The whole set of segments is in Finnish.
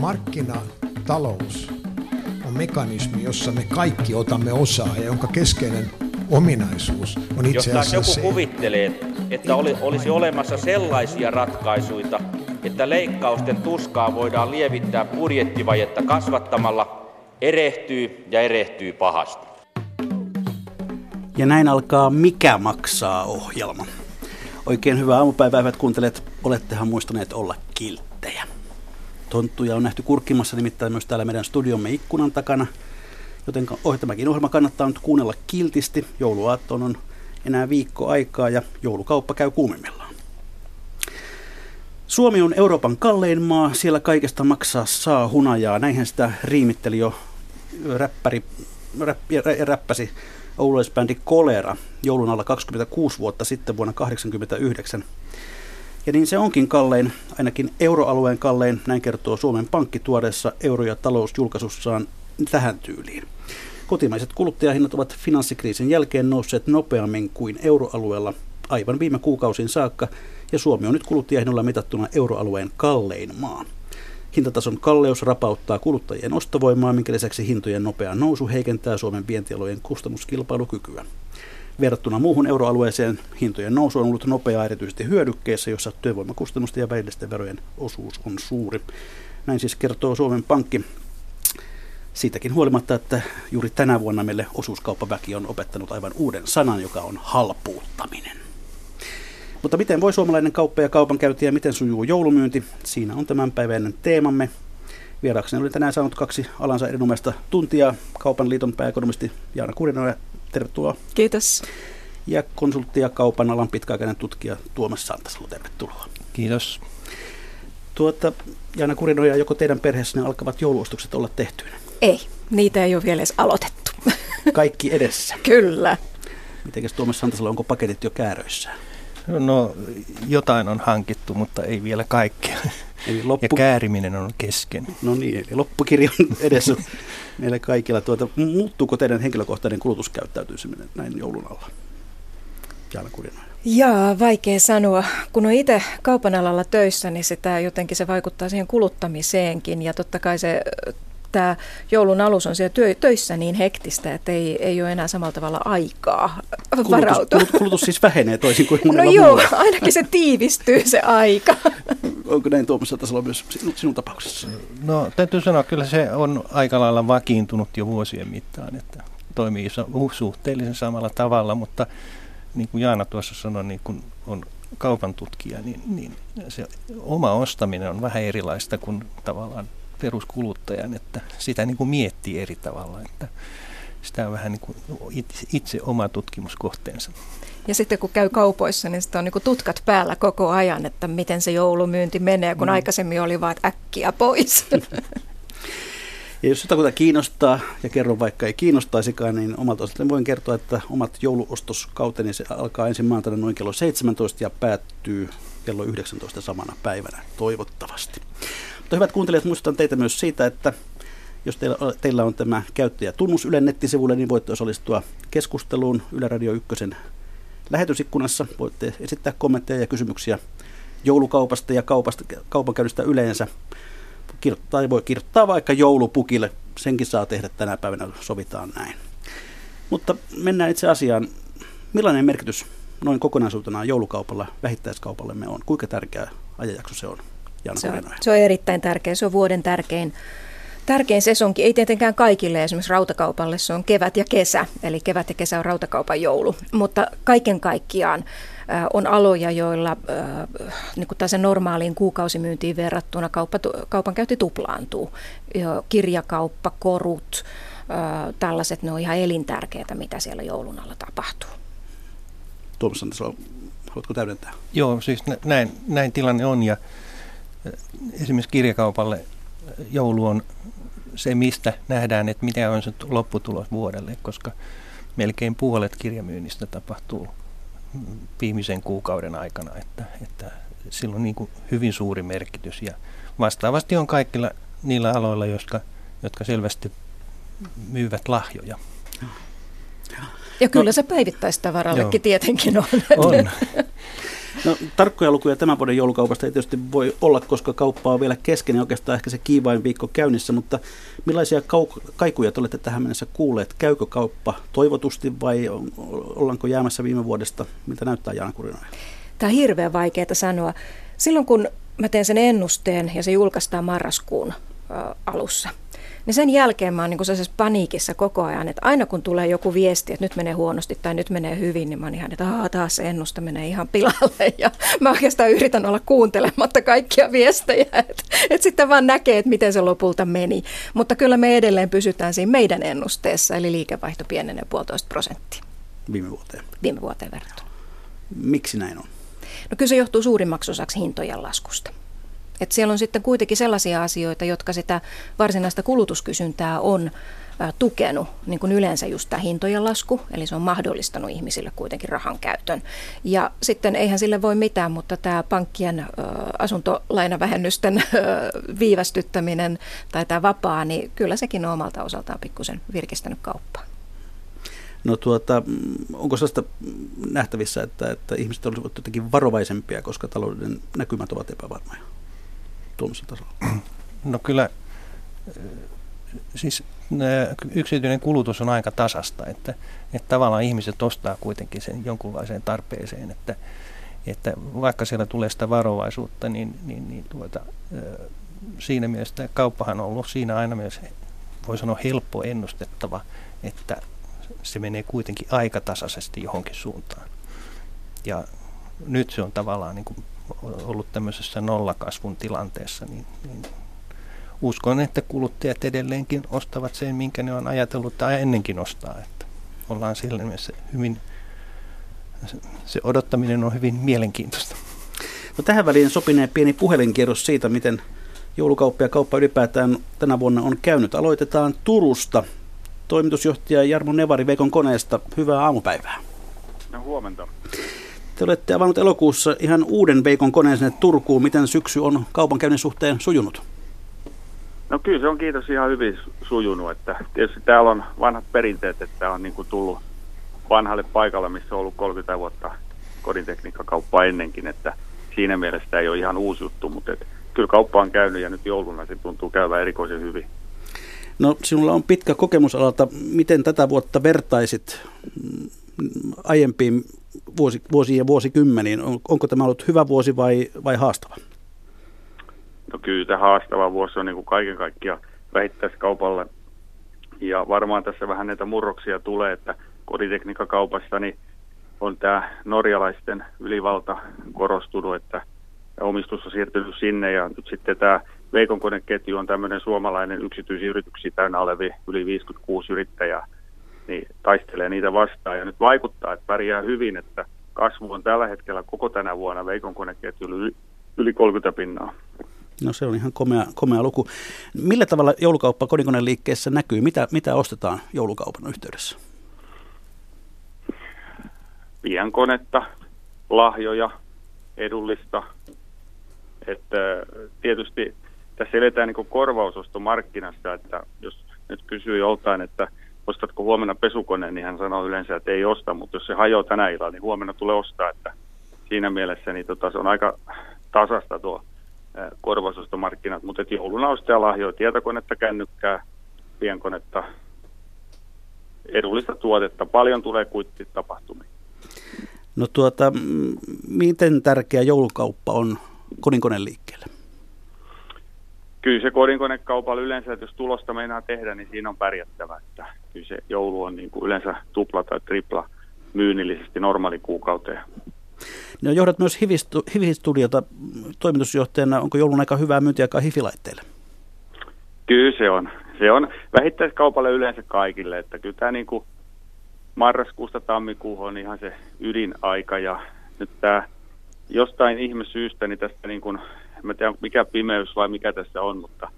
Markkinatalous on mekanismi, jossa me kaikki otamme osaa ja jonka keskeinen ominaisuus on itse Jos asiassa joku se, kuvittelee, että oli, olisi olemassa sellaisia ratkaisuja, että leikkausten tuskaa voidaan lievittää budjettivajetta kasvattamalla, erehtyy ja erehtyy pahasti. Ja näin alkaa Mikä maksaa ohjelma. Oikein hyvää aamupäivää, hyvät kuuntelijat. Olettehan muistaneet olla kilttejä. Tonttuja on nähty kurkkimassa nimittäin myös täällä meidän studiomme ikkunan takana. Joten oh, tämäkin ohjelma kannattaa nyt kuunnella kiltisti. Jouluaattoon on enää viikko aikaa ja joulukauppa käy kuumimmillaan. Suomi on Euroopan kallein maa, siellä kaikesta maksaa saa hunajaa. Näinhän sitä riimitteli jo räppäri, räppi, räppäsi oululaisbändi Kolera joulun alla 26 vuotta sitten vuonna 1989. Ja niin se onkin kallein, ainakin euroalueen kallein, näin kertoo Suomen Pankki tuoreessa euro- ja talousjulkaisussaan tähän tyyliin. Kotimaiset kuluttajahinnat ovat finanssikriisin jälkeen nousseet nopeammin kuin euroalueella aivan viime kuukausin saakka, ja Suomi on nyt kuluttajahinnalla mitattuna euroalueen kallein maa. Hintatason kalleus rapauttaa kuluttajien ostovoimaa, minkä lisäksi hintojen nopea nousu heikentää Suomen vientialojen kustannuskilpailukykyä. Verrattuna muuhun euroalueeseen hintojen nousu on ollut nopeaa erityisesti hyödykkeissä, jossa työvoimakustannusten ja välillisten verojen osuus on suuri. Näin siis kertoo Suomen Pankki. Siitäkin huolimatta, että juuri tänä vuonna meille osuuskauppaväki on opettanut aivan uuden sanan, joka on halpuuttaminen. Mutta miten voi suomalainen kauppa ja kaupankäynti ja miten sujuu joulumyynti? Siinä on tämänpäiväinen teemamme. Vieraakseni olen tänään saanut kaksi alansa erinomaista tuntia. Kaupan liiton pääekonomisti Jaana Kurinoja, tervetuloa. Kiitos. Ja konsultti ja kaupan alan pitkäaikainen tutkija Tuomas Santasalo, tervetuloa. Kiitos. Tuota, Jaana Kurinoja, joko teidän perheessänne alkavat jouluostokset olla tehtyinä? Ei, niitä ei ole vielä edes aloitettu. Kaikki edessä. Kyllä. Mitenkäs Tuomas Santasalo, onko paketit jo kääröissä? No jotain on hankittu, mutta ei vielä kaikkea. Eli loppu... Ja kääriminen on kesken. No niin, eli loppukirja on edessä meille kaikilla. Tuota, muuttuuko teidän henkilökohtainen kulutuskäyttäytyminen näin joulun alla? Jaana Kurinoja. Jaa, vaikea sanoa. Kun on itse kaupan alalla töissä, niin sitä jotenkin se vaikuttaa siihen kuluttamiseenkin. Ja totta kai se tämä joulun alus on siellä työ, töissä niin hektistä, että ei, ei ole enää samalla tavalla aikaa kulutus, varautua. Kulutus, kulutus siis vähenee toisin kuin monella No joo, muulla. ainakin se tiivistyy se aika. Onko näin Tuomas tasolla myös sinun, sinun tapauksessa? No täytyy sanoa, kyllä se on aika lailla vakiintunut jo vuosien mittaan, että toimii suhteellisen samalla tavalla, mutta niin kuin Jaana tuossa sanoi, niin kun on kaupan tutkija, niin, niin se oma ostaminen on vähän erilaista kuin tavallaan peruskuluttajan, että sitä niin kuin miettii eri tavalla, että sitä on vähän niin kuin itse, itse oma tutkimuskohteensa. Ja sitten kun käy kaupoissa, niin sitten on niin tutkat päällä koko ajan, että miten se joulumyynti menee, kun mm. aikaisemmin oli vain äkkiä pois. Ja jos jotakuta kiinnostaa, ja kerron vaikka ei kiinnostaisikaan, niin omalta osaltani voin kertoa, että omat jouluostoskauteni se alkaa ensin maantaina noin kello 17 ja päättyy kello 19 samana päivänä, toivottavasti. Mutta hyvät kuuntelijat, muistutan teitä myös siitä, että jos teillä, teillä on tämä käyttäjätunnus Ylen nettisivulle, niin voitte osallistua keskusteluun Yle Radio 1 lähetysikkunassa. Voitte esittää kommentteja ja kysymyksiä joulukaupasta ja kaupasta, kaupankäynnistä yleensä. Kirjoittaa, voi kirjoittaa vaikka joulupukille, senkin saa tehdä tänä päivänä, sovitaan näin. Mutta mennään itse asiaan. Millainen merkitys noin kokonaisuutena joulukaupalla, vähittäiskaupallemme on? Kuinka tärkeä ajanjakso se on? Se on, se on erittäin tärkeä. Se on vuoden tärkein, tärkein sesonki. Ei tietenkään kaikille, esimerkiksi rautakaupalle se on kevät ja kesä, eli kevät ja kesä on rautakaupan joulu. Mutta kaiken kaikkiaan äh, on aloja, joilla äh, niin kuin normaaliin kuukausimyyntiin verrattuna kauppa, kaupankäynti tuplaantuu. Kirjakauppa, korut, äh, tällaiset, ne on ihan elintärkeitä, mitä siellä joulun alla tapahtuu. Tuomas haluatko täydentää? Joo, siis näin, näin tilanne on ja esimerkiksi kirjakaupalle joulu on se, mistä nähdään, että mikä on se lopputulos vuodelle, koska melkein puolet kirjamyynnistä tapahtuu viimeisen kuukauden aikana, että, että sillä on niin kuin hyvin suuri merkitys. Ja vastaavasti on kaikilla niillä aloilla, jotka, jotka selvästi myyvät lahjoja. Ja kyllä no, se päivittäistavarallekin tietenkin on. On. No, tarkkoja lukuja tämän vuoden joulukaupasta ei tietysti voi olla, koska kauppa on vielä kesken ja oikeastaan ehkä se kiivain viikko käynnissä, mutta millaisia kau- kaikuja te olette tähän mennessä kuulleet? Käykö kauppa toivotusti vai ollaanko jäämässä viime vuodesta? Miltä näyttää Jaana Kurinoja? Tämä on hirveän vaikeaa sanoa. Silloin kun mä teen sen ennusteen ja se julkaistaan marraskuun alussa, niin sen jälkeen mä oon niin sellaisessa paniikissa koko ajan, että aina kun tulee joku viesti, että nyt menee huonosti tai nyt menee hyvin, niin mä oon ihan, että Aa, taas se ennuste menee ihan pilalle. Ja mä oikeastaan yritän olla kuuntelematta kaikkia viestejä, että, että sitten vaan näkee, että miten se lopulta meni. Mutta kyllä me edelleen pysytään siinä meidän ennusteessa, eli liikevaihto pienenee puolitoista prosenttia. Viime vuoteen? Viime vuoteen verrattuna. Miksi näin on? No kyllä se johtuu suurimmaksi osaksi hintojen laskusta. Et siellä on sitten kuitenkin sellaisia asioita, jotka sitä varsinaista kulutuskysyntää on tukenut, niin kuin yleensä just tämä hintojen lasku, eli se on mahdollistanut ihmisille kuitenkin rahan käytön. Ja sitten eihän sille voi mitään, mutta tämä pankkien asuntolainavähennysten viivästyttäminen tai tämä vapaa, niin kyllä sekin on omalta osaltaan pikkusen virkistänyt kauppaa. No tuota, onko sellaista nähtävissä, että, että ihmiset olisivat jotenkin varovaisempia, koska talouden näkymät ovat epävarmoja? Tuollaisella tasolla? No kyllä, siis yksityinen kulutus on aika tasasta, että, että tavallaan ihmiset ostaa kuitenkin sen jonkunlaiseen tarpeeseen, että, että vaikka siellä tulee sitä varovaisuutta, niin, niin, niin tuota, siinä mielessä kauppahan on ollut siinä aina myös, voi sanoa helppo ennustettava, että se menee kuitenkin aikatasaisesti johonkin suuntaan. Ja nyt se on tavallaan niin kuin ollut tämmöisessä nollakasvun tilanteessa, niin, niin uskon, että kuluttajat edelleenkin ostavat sen, minkä ne on ajatellut tai ennenkin ostaa. Että ollaan sillä mielessä hyvin, se odottaminen on hyvin mielenkiintoista. No tähän väliin sopineen pieni puhelinkierros siitä, miten joulukauppa ja kauppa ylipäätään tänä vuonna on käynyt. Aloitetaan Turusta. Toimitusjohtaja Jarmo Nevari Veikon koneesta. Hyvää aamupäivää. No huomenta. Te olette avannut elokuussa ihan uuden Veikon koneen sinne Turkuun. Miten syksy on kaupankäynnin suhteen sujunut? No kyllä se on kiitos ihan hyvin sujunut. Että tietysti täällä on vanhat perinteet, että on niin kuin tullut vanhalle paikalle, missä on ollut 30 vuotta kodintekniikkakauppaa ennenkin, että siinä mielessä ei ole ihan uusi juttu, mutta et, kyllä kauppa on käynyt ja nyt jouluna se tuntuu käyvän erikoisen hyvin. No sinulla on pitkä kokemus alalta. Miten tätä vuotta vertaisit mm, aiempiin vuosi, vuosiin ja vuosikymmeniin. On, onko tämä ollut hyvä vuosi vai, vai haastava? No kyllä tämä haastava vuosi on niin kuin kaiken kaikkiaan vähittäiskaupalle. Ja varmaan tässä vähän näitä murroksia tulee, että koditekniikkakaupassa niin on tämä norjalaisten ylivalta korostunut, että omistus on siirtynyt sinne ja nyt sitten tämä Veikon koneketju on tämmöinen suomalainen yksityisyrityksiä täynnä olevi yli 56 yrittäjää niin taistelee niitä vastaan. Ja nyt vaikuttaa, että pärjää hyvin, että kasvu on tällä hetkellä koko tänä vuonna Veikon koneketju yli, yli 30 pinnaa. No se on ihan komea, komea luku. Millä tavalla joulukauppa kodinkoneen liikkeessä näkyy? Mitä, mitä ostetaan joulukaupan yhteydessä? Pienkonetta, lahjoja, edullista. Että tietysti tässä eletään niin korvausostomarkkinassa, että jos nyt kysyy joltain, että ostatko huomenna pesukoneen, niin hän sanoo yleensä, että ei osta, mutta jos se hajoaa tänä illalla, niin huomenna tulee ostaa, että siinä mielessä niin tota, se on aika tasasta tuo korvausostomarkkinat, mutta et jouluna ostaa lahjoja, tietokonetta, kännykkää, pienkonetta, edullista tuotetta, paljon tulee kuitti tapahtumia. No tuota, miten tärkeä joulukauppa on kodinkoneen liikkeelle? Kyllä se kodinkonekaupalla yleensä, että jos tulosta meinaa tehdä, niin siinä on pärjättävä. Että kyllä se joulu on niin kuin yleensä tupla tai tripla myynnillisesti normaali kuukauteen. No, johdat myös Hivi-studiota toimitusjohtajana. Onko joulun aika hyvää myyntiaikaa hifilaitteille? Kyllä se on. Se on vähittäiskaupalle yleensä kaikille. Että kyllä tämä niin kuin marraskuusta tammikuuhun on ihan se ydinaika ja nyt tämä jostain ihmesyystä niin tästä niin kuin en tiedä mikä pimeys vai mikä tässä on, mutta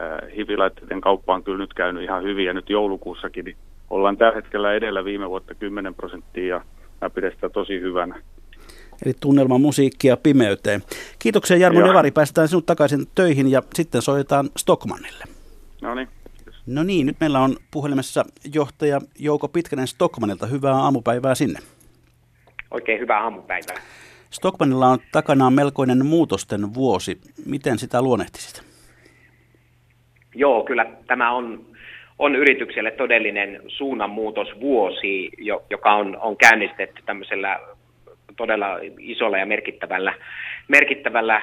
äh, hivilaitteiden kauppa on kyllä nyt käynyt ihan hyvin ja nyt joulukuussakin niin ollaan tällä hetkellä edellä viime vuotta 10 prosenttia ja mä pidän sitä tosi hyvänä. Eli tunnelma musiikkia pimeyteen. Kiitoksia Jarmo Nevari, päästään sinut takaisin töihin ja sitten soitetaan Stockmannille. No niin. No niin, nyt meillä on puhelimessa johtaja Jouko Pitkänen Stockmanilta. Hyvää aamupäivää sinne. Oikein hyvää aamupäivää. Stockmanilla on takanaan melkoinen muutosten vuosi. Miten sitä luonnehtisit? Joo, kyllä tämä on, on yritykselle todellinen suunnanmuutosvuosi, joka on, on käynnistetty tämmöisellä todella isolla ja merkittävällä, merkittävällä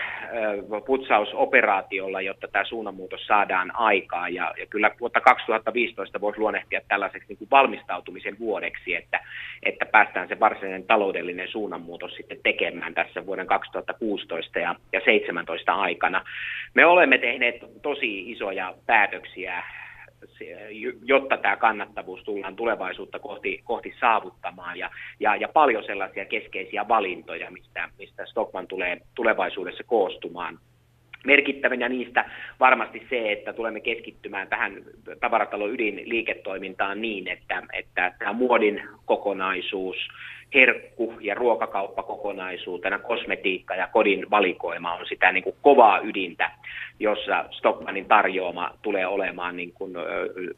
putsausoperaatiolla, jotta tämä suunnanmuutos saadaan aikaan. Ja, ja kyllä vuotta 2015 voisi luonnehtia tällaiseksi niin kuin valmistautumisen vuodeksi, että, että päästään se varsinainen taloudellinen suunnanmuutos sitten tekemään tässä vuoden 2016 ja, ja 2017 aikana. Me olemme tehneet tosi isoja päätöksiä jotta tämä kannattavuus tullaan tulevaisuutta kohti, kohti saavuttamaan ja, ja, ja paljon sellaisia keskeisiä valintoja, mistä, mistä Stockman tulee tulevaisuudessa koostumaan. Merkittävinä niistä varmasti se, että tulemme keskittymään tähän tavaratalon ydinliiketoimintaan niin, että, että tämä muodin kokonaisuus, herkku- ja ruokakauppakokonaisuutena kosmetiikka ja kodin valikoima on sitä niin kuin kovaa ydintä, jossa Stockmanin tarjoama tulee olemaan niin kuin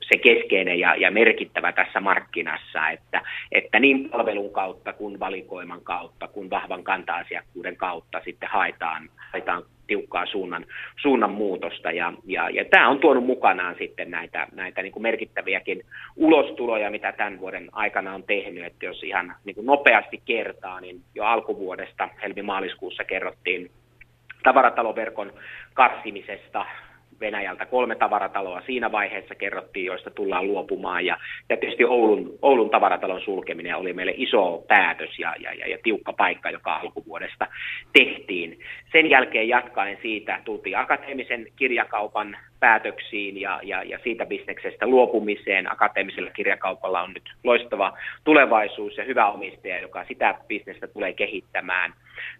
se keskeinen ja, ja merkittävä tässä markkinassa, että, että niin palvelun kautta kuin valikoiman kautta kuin vahvan kanta-asiakkuuden kautta sitten haetaan, haetaan tiukkaa suunnan, suunnan muutosta. Ja, ja, ja tämä on tuonut mukanaan sitten näitä, näitä niin kuin merkittäviäkin ulostuloja, mitä tämän vuoden aikana on tehnyt. Että jos ihan niin kuin nopeasti kertaa, niin jo alkuvuodesta helmi-maaliskuussa kerrottiin tavarataloverkon karsimisesta, Venäjältä kolme tavarataloa siinä vaiheessa kerrottiin, joista tullaan luopumaan. Ja, ja tietysti Oulun, Oulun tavaratalon sulkeminen oli meille iso päätös ja, ja, ja, ja tiukka paikka, joka alkuvuodesta tehtiin. Sen jälkeen jatkaen siitä tultiin akateemisen kirjakaupan päätöksiin ja, ja, ja siitä bisneksestä luopumiseen. Akateemisella kirjakaupalla on nyt loistava tulevaisuus ja hyvä omistaja, joka sitä bisnestä tulee kehittämään.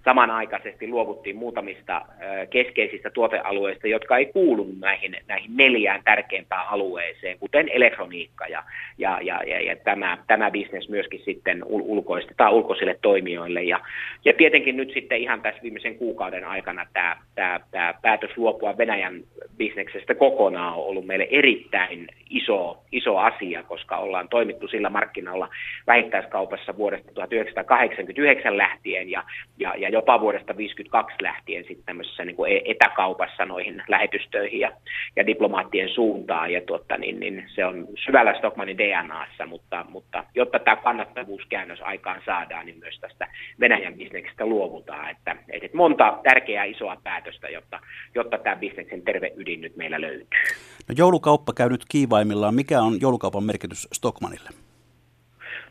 Samanaikaisesti luovuttiin muutamista keskeisistä tuotealueista, jotka ei kuulu näihin, näihin neljään tärkeimpään alueeseen, kuten elektroniikka ja, ja, ja, ja, ja tämä, tämä bisnes myöskin sitten ulkoistetaan ulkoisille toimijoille. Ja, ja tietenkin nyt sitten ihan tässä viimeisen kuukauden aikana tämä, tämä, tämä päätös luopua Venäjän bisneksestä kokonaan on ollut meille erittäin iso, iso asia, koska ollaan toimittu sillä markkinalla vähittäiskaupassa vuodesta 1989 lähtien ja, ja, ja jopa vuodesta 1952 lähtien sitten tämmöisessä niin kuin e-, etäkaupassa noihin lähetystöihin ja, ja diplomaattien suuntaan. Ja tuota, niin, niin se on syvällä Stockmanin DNAssa, mutta, mutta jotta tämä kannattavuuskäännös aikaan saadaan, niin myös tästä Venäjän bisneksestä luovutaan. Että, että monta tärkeää isoa päätöstä, jotta, jotta tämä bisneksen terve ydin nyt meillä löytyy. No joulukauppa käy nyt kiivaimmillaan. Mikä on joulukaupan merkitys Stockmanille?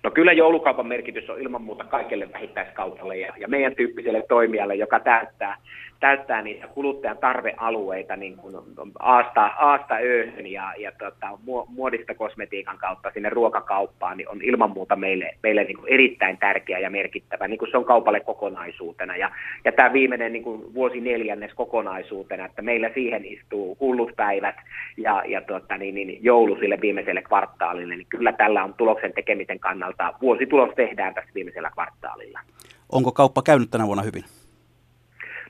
No kyllä joulukaupan merkitys on ilman muuta kaikille vähittäiskaupalle ja, ja meidän tyyppiselle toimijalle, joka täyttää täyttää niitä kuluttajan tarvealueita niin kuin aasta, aasta ööhön ja, ja tota, muodista kosmetiikan kautta sinne ruokakauppaan, niin on ilman muuta meille, meille niin kuin erittäin tärkeä ja merkittävä, niin kuin se on kaupalle kokonaisuutena. Ja, ja tämä viimeinen niin kuin vuosi neljännes kokonaisuutena, että meillä siihen istuu hullut päivät ja, ja tota, niin, niin, joulu sille viimeiselle kvartaalille, niin kyllä tällä on tuloksen tekemisen kannalta, vuositulos tehdään tässä viimeisellä kvartaalilla. Onko kauppa käynyt tänä vuonna hyvin?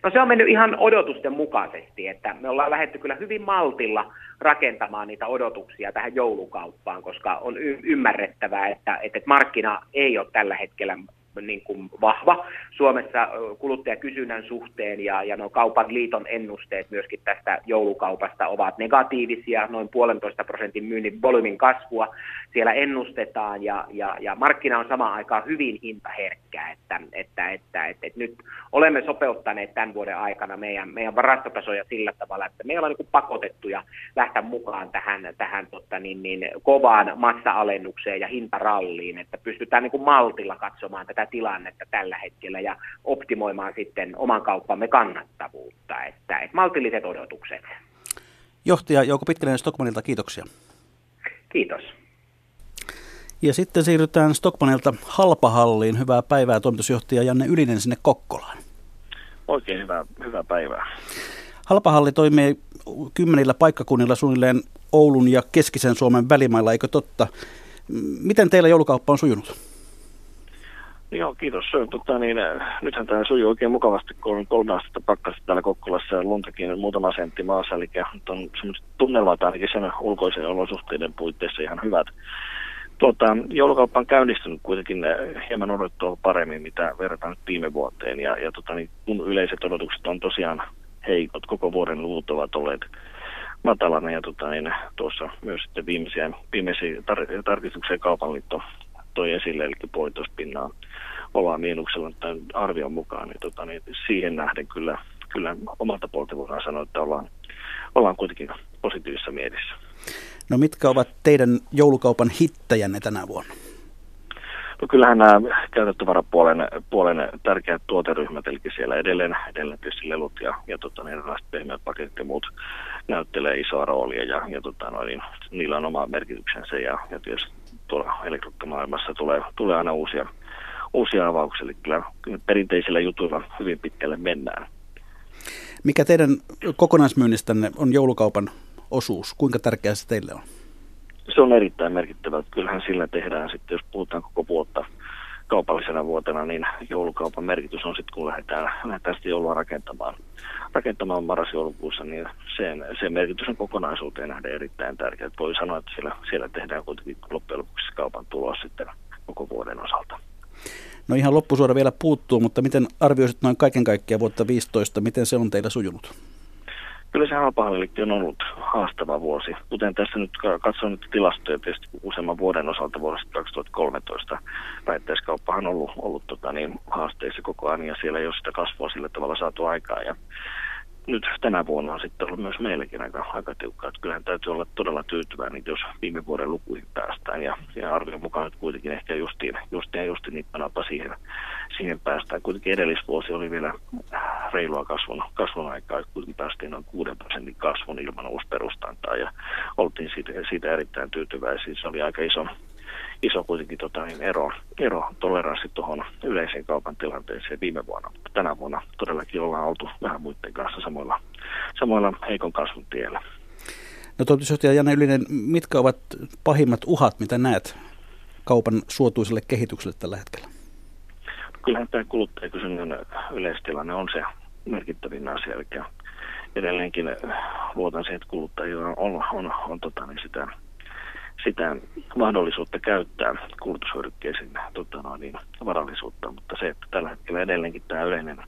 No se on mennyt ihan odotusten mukaisesti, että me ollaan lähdetty kyllä hyvin maltilla rakentamaan niitä odotuksia tähän joulukauppaan, koska on y- ymmärrettävää, että, että markkina ei ole tällä hetkellä niin kuin vahva Suomessa kuluttajakysynnän suhteen ja, ja no kaupan liiton ennusteet myöskin tästä joulukaupasta ovat negatiivisia, noin puolentoista prosentin myynnin volyymin kasvua siellä ennustetaan ja, ja, ja markkina on samaan aikaan hyvin hintaherkkä, että, että, että, että, että nyt olemme sopeuttaneet tämän vuoden aikana meidän, meidän varastotasoja sillä tavalla, että me ollaan niin pakotettuja lähteä mukaan tähän, tähän totta, niin, niin, kovaan massa-alennukseen ja hintaralliin, että pystytään niin kuin maltilla katsomaan tätä tilannetta tällä hetkellä ja optimoimaan sitten oman kauppamme kannattavuutta, että, että maltilliset odotukset. Johtaja Jouko Pitkänen Stockmanilta, kiitoksia. Kiitos. Ja sitten siirrytään Stockmanilta Halpahalliin. Hyvää päivää toimitusjohtaja Janne Ylinen sinne Kokkolaan. Oikein hyvää, hyvää päivää. Halpahalli toimii kymmenillä paikkakunnilla suunnilleen Oulun ja keskisen Suomen välimailla, eikö totta? Miten teillä joulukauppa on sujunut? Joo, kiitos. Tota, niin, nythän tämä sujuu oikein mukavasti, kun on kolme astetta pakkasta täällä Kokkolassa ja luntakin muutama sentti maassa. Eli on tunnelmat ainakin sen ulkoisen olosuhteiden puitteissa ihan hyvät Tuota, joulukauppa on käynnistynyt kuitenkin äh, hieman odottua paremmin, mitä verrataan nyt viime vuoteen. Ja, ja tota, niin kun yleiset odotukset on tosiaan heikot, koko vuoden luvut ovat olleet matalana. Ja tota, niin tuossa myös sitten viimeisiä, viimeisiä tar- tarkistuksia kaupallitto toi esille, eli puolitoista pinnaa ollaan miinuksella tämän arvion mukaan. Niin, tota, niin siihen nähden kyllä, kyllä omalta puolta voidaan sanoa, että ollaan, ollaan kuitenkin positiivisessa mielessä. No mitkä ovat teidän joulukaupan hittäjänne tänä vuonna? No kyllähän nämä käytettävarapuolen puolen tärkeät tuoteryhmät, eli siellä edelleen, edelleen tietysti lelut ja, ja tota, niin erilaiset pehmeät paketit ja muut näyttelee isoa roolia ja, ja tota, no, niin, niillä on oma merkityksensä ja, ja tietysti tuolla elektrottomaailmassa tulee, tulee aina uusia, uusia avauksia, eli kyllä perinteisillä jutuilla hyvin pitkälle mennään. Mikä teidän kokonaismyynnistänne on joulukaupan osuus? Kuinka tärkeä se teille on? Se on erittäin merkittävä. Kyllähän sillä tehdään sitten, jos puhutaan koko vuotta kaupallisena vuotena, niin joulukaupan merkitys on sitten, kun lähdetään, lähdetään sitten joulua rakentamaan, rakentamaan marras-joulukuussa, niin sen, sen merkitys on kokonaisuuteen nähden erittäin tärkeä. Voi sanoa, että siellä, siellä tehdään kuitenkin loppujen lopuksi kaupan tulos sitten koko vuoden osalta. No ihan loppusuora vielä puuttuu, mutta miten arvioisit noin kaiken kaikkiaan vuotta 15, miten se on teillä sujunut? Kyllä se halpahallilikki on ollut haastava vuosi. Kuten tässä nyt katson nyt tilastoja tietysti useamman vuoden osalta vuodesta 2013 väittäiskauppahan on ollut, ollut tota niin, haasteissa koko ajan ja siellä ei ole sitä kasvua sillä tavalla saatu aikaa. Ja nyt tänä vuonna on sitten ollut myös meillekin aika, aika tiukkaa. Että kyllähän täytyy olla todella tyytyväinen, jos viime vuoden lukuihin päästään. Ja, ja arvion mukaan nyt kuitenkin ehkä justiin, justiin ja justiin nippanapa siihen, siihen päästään. Kuitenkin edellisvuosi oli vielä reilua kasvun, kasvun aikaa, kuitenkin päästiin noin 6 prosentin kasvun ilman uusperustantaa ja oltiin siitä, siitä erittäin tyytyväisiä. Se oli aika iso, iso kuitenkin tota, niin ero, ero toleranssi tuohon yleiseen kaupan tilanteeseen viime vuonna. Tänä vuonna todellakin ollaan oltu vähän muiden kanssa samoilla, samoilla heikon kasvun tiellä. No toimitusjohtaja Janne Ylinen, mitkä ovat pahimmat uhat, mitä näet kaupan suotuiselle kehitykselle tällä hetkellä? Kyllähän tämä kuluttajakysynnän yleistilanne on se merkittävin asia, eli edelleenkin luotan siihen, että kuluttajilla on, on, on, on tota, niin sitä sitä mahdollisuutta käyttää kulutushyödykkeisiin tota noin, niin varallisuutta, mutta se, että tällä hetkellä edelleenkin tämä yleinen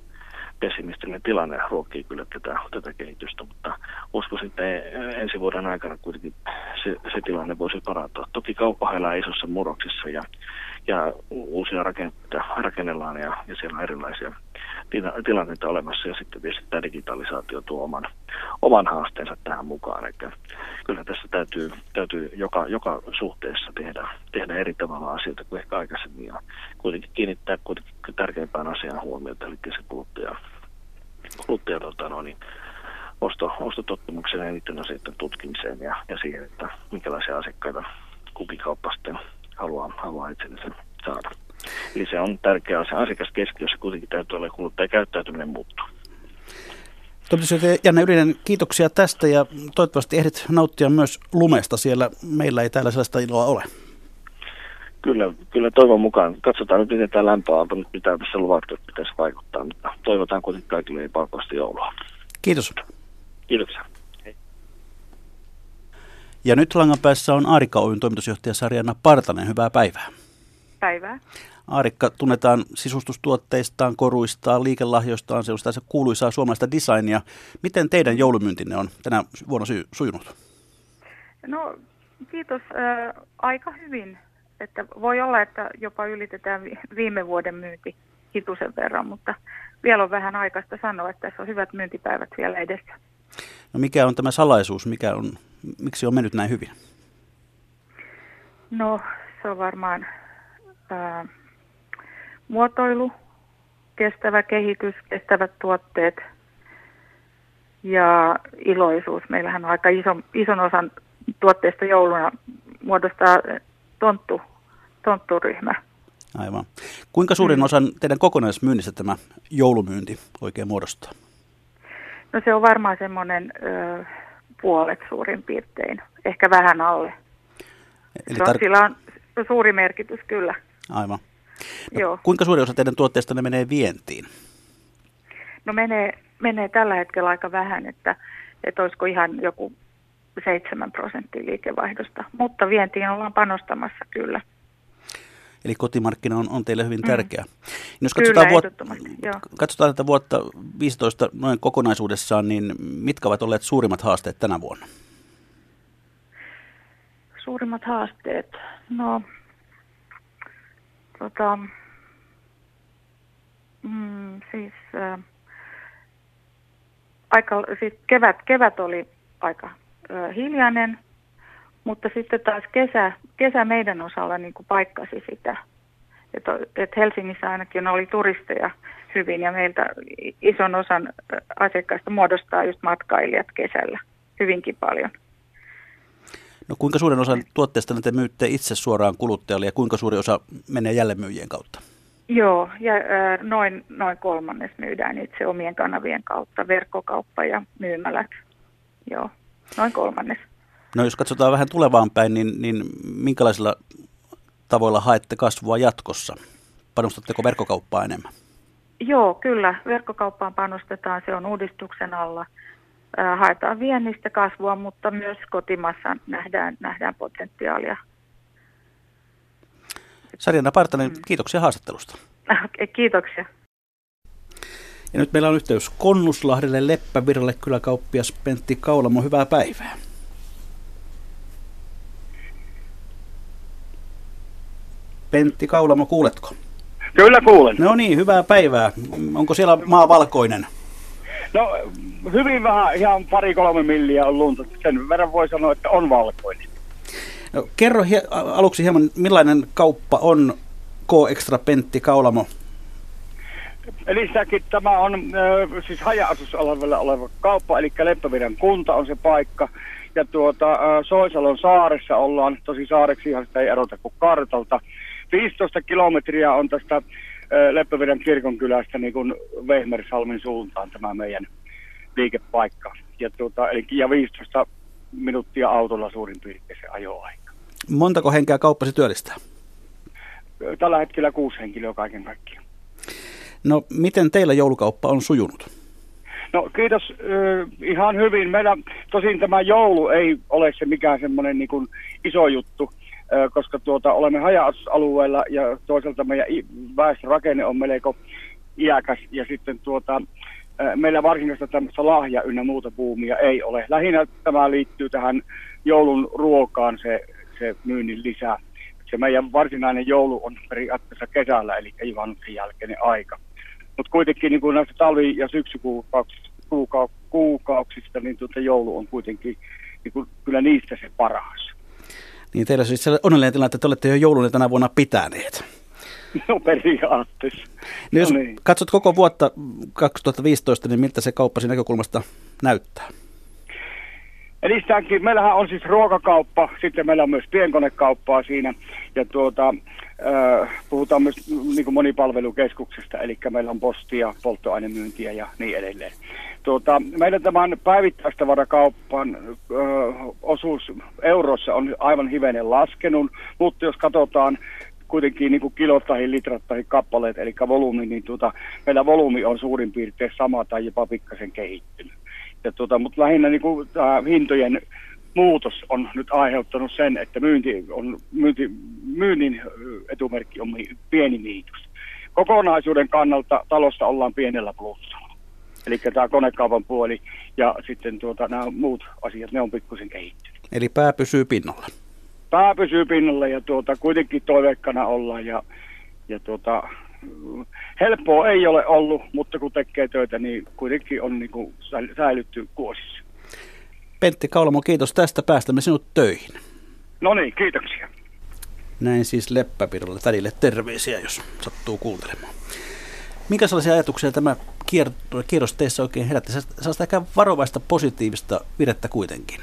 pessimistinen tilanne ruokkii kyllä tätä, tätä kehitystä, mutta uskoisin, että ensi vuoden aikana kuitenkin se, se tilanne voisi parantua. Toki kauppa elää isossa murroksissa ja, ja uusia rakenteita rakennellaan ja, ja siellä on erilaisia tilanteita olemassa ja sitten tietysti tämä digitalisaatio tuo oman, oman haasteensa tähän mukaan. Eli kyllä tässä täytyy, täytyy joka, joka suhteessa tehdä, tehdä eri tavalla asioita kuin ehkä aikaisemmin ja kuitenkin kiinnittää kuitenkin tärkeimpään asiaan huomiota, eli se kuluttaja, kuluttaja tota, no, niin, osto, ostotottumuksen ja niiden asioiden tutkimiseen ja, ja siihen, että minkälaisia asiakkaita kukin kauppa sitten haluaa, haluaa itsellensä saada. Eli se on tärkeä asia. Asiakaskeskiössä kuitenkin täytyy olla kuluttajakäyttäytyminen muuttuu. Toimitusjohtaja Janne Ylinen, kiitoksia tästä ja toivottavasti ehdit nauttia myös lumesta siellä. Meillä ei täällä sellaista iloa ole. Kyllä, kyllä toivon mukaan. Katsotaan nyt, miten tämä lämpö on, mitä tässä luvattu, että pitäisi vaikuttaa, mutta toivotaan kuitenkin kaikille ei palkoista joulua. Kiitos. Kiitoksia. Ja nyt langan päässä on Aarika Oyn toimitusjohtaja Sarjana Partanen. Hyvää päivää. Päivää. Aarikka tunnetaan sisustustuotteistaan, koruistaan, liikelahjoistaan, sellaista kuuluisaa suomalaista designia. Miten teidän joulumyyntinne on tänä vuonna sy- sujunut? No kiitos äh, aika hyvin. Että voi olla, että jopa ylitetään viime vuoden myynti hitusen verran, mutta vielä on vähän aikaista sanoa, että tässä on hyvät myyntipäivät vielä edessä. No mikä on tämä salaisuus? Mikä on, miksi on mennyt näin hyvin? No se on varmaan ää, muotoilu, kestävä kehitys, kestävät tuotteet ja iloisuus. Meillähän on aika iso, ison osan tuotteista jouluna muodostaa tonttu, tontturyhmä. Aivan. Kuinka suurin mm. osan teidän kokonaismyynnistä tämä joulumyynti oikein muodostaa? No se on varmaan semmoinen ö, puolet suurin piirtein, ehkä vähän alle. Eli tar- sillä on suuri merkitys kyllä. Aivan. No, Joo. Kuinka suuri osa teidän tuotteistanne menee vientiin? No menee, menee tällä hetkellä aika vähän, että, että olisiko ihan joku 7 prosenttia liikevaihdosta, mutta vientiin ollaan panostamassa kyllä. Eli kotimarkkina on, on teille hyvin mm. tärkeä. Mm. Jos katsotaan, Kyllä, vuot, katsotaan tätä vuotta 15 noin kokonaisuudessaan, niin mitkä ovat olleet suurimmat haasteet tänä vuonna? Suurimmat haasteet? No, tota, mm, siis, äh, aika, siis kevät, kevät oli aika äh, hiljainen, mutta sitten taas kesä, kesä meidän osalla niin kuin paikkasi sitä. Että et Helsingissä ainakin oli turisteja hyvin ja meiltä ison osan asiakkaista muodostaa just matkailijat kesällä hyvinkin paljon. No kuinka suuren osan tuotteista te myytte itse suoraan kuluttajalle ja kuinka suuri osa menee jälleenmyyjien kautta? Joo, ja äh, noin, noin kolmannes myydään itse omien kanavien kautta, verkkokauppa ja myymälät. Joo, noin kolmannes. No jos katsotaan vähän tulevaan päin, niin, niin minkälaisilla tavoilla haette kasvua jatkossa? Panostatteko verkkokauppaa enemmän? Joo, kyllä. Verkkokauppaan panostetaan. Se on uudistuksen alla. Haetaan viennistä kasvua, mutta myös kotimassa nähdään, nähdään potentiaalia. Sarjana Partanen, mm. kiitoksia haastattelusta. Kiitoksia. Ja nyt meillä on yhteys Konnuslahdelle Leppävirralle kyläkauppias Pentti Kaulamo. Hyvää päivää. Pentti Kaulamo, kuuletko? Kyllä kuulen. No niin, hyvää päivää. Onko siellä maa valkoinen? No hyvin vähän, ihan pari-kolme milliä on lunta. Sen verran voi sanoa, että on valkoinen. No, kerro hie- aluksi hieman, millainen kauppa on K-Extra Pentti Kaulamo? Eli säkin, tämä on äh, siis haja-asusalueella oleva kauppa, eli Leppävirran kunta on se paikka. Ja tuota, äh, Soisalon saaressa ollaan, tosi saareksi ihan sitä ei erota kuin kartalta. 15 kilometriä on tästä Leppäveden kirkonkylästä niin kuin Vehmersalmin suuntaan tämä meidän liikepaikka. Ja, tuota, eli, ja 15 minuuttia autolla suurin piirtein se ajoaika. Montako henkeä kauppasi työllistää? Tällä hetkellä kuusi henkilöä kaiken kaikkiaan. No miten teillä joulukauppa on sujunut? No kiitos äh, ihan hyvin. Meillä tosin tämä joulu ei ole se mikään semmoinen niin iso juttu koska tuota, olemme haja-asusalueella ja toisaalta meidän väestörakenne on melko iäkäs ja sitten tuota, meillä varsinaista tämmöistä lahja ynnä muuta buumia ei ole. Lähinnä tämä liittyy tähän joulun ruokaan se, se myynnin lisää. Se meidän varsinainen joulu on periaatteessa kesällä, eli juhannuksen jälkeinen aika. Mutta kuitenkin niin näistä talvi- ja syksykuukauksista, kuukauksista, niin tuota joulu on kuitenkin niin kuin, kyllä niistä se paras. Niin teillä on siis onnellinen tilanne, että te olette jo joulun tänä vuonna pitäneet. No periaatteessa. Niin jos no niin. katsot koko vuotta 2015, niin miltä se kauppasi näkökulmasta näyttää? Eli meillähän on siis ruokakauppa, sitten meillä on myös pienkonekauppaa siinä, ja tuota, äh, puhutaan myös niin kuin monipalvelukeskuksesta, eli meillä on postia, polttoainemyyntiä ja niin edelleen. Tuota, meidän tämän päivittäistavarakaupan ö, osuus eurossa on aivan hivenen laskenut, mutta jos katsotaan kuitenkin niin kuin kilot tai litrat tai kappaleet, eli volyymi, niin tuota, meillä volyymi on suurin piirtein sama tai jopa pikkasen kehittynyt. Ja tuota, mutta lähinnä niin kuin, äh, hintojen muutos on nyt aiheuttanut sen, että myynti on, myynti, myynnin etumerkki on pieni miitos. Kokonaisuuden kannalta talossa ollaan pienellä plussalla. Eli tämä konekaupan puoli ja sitten tuota, nämä muut asiat, ne on pikkusen kehittynyt. Eli pää pysyy pinnalla? Pää pysyy pinnalla ja tuota, kuitenkin toiveikkana ollaan ja, ja tuota, helppoa ei ole ollut, mutta kun tekee töitä, niin kuitenkin on niin kuin säilytty kuosissa. Pentti Kaulamo, kiitos tästä. Päästämme sinut töihin. No niin, kiitoksia. Näin siis Leppäpirolle tädille terveisiä, jos sattuu kuuntelemaan. Minkä sellaisia ajatuksia tämä kierros teissä oikein herätti? Sellaista ehkä varovaista positiivista virettä kuitenkin,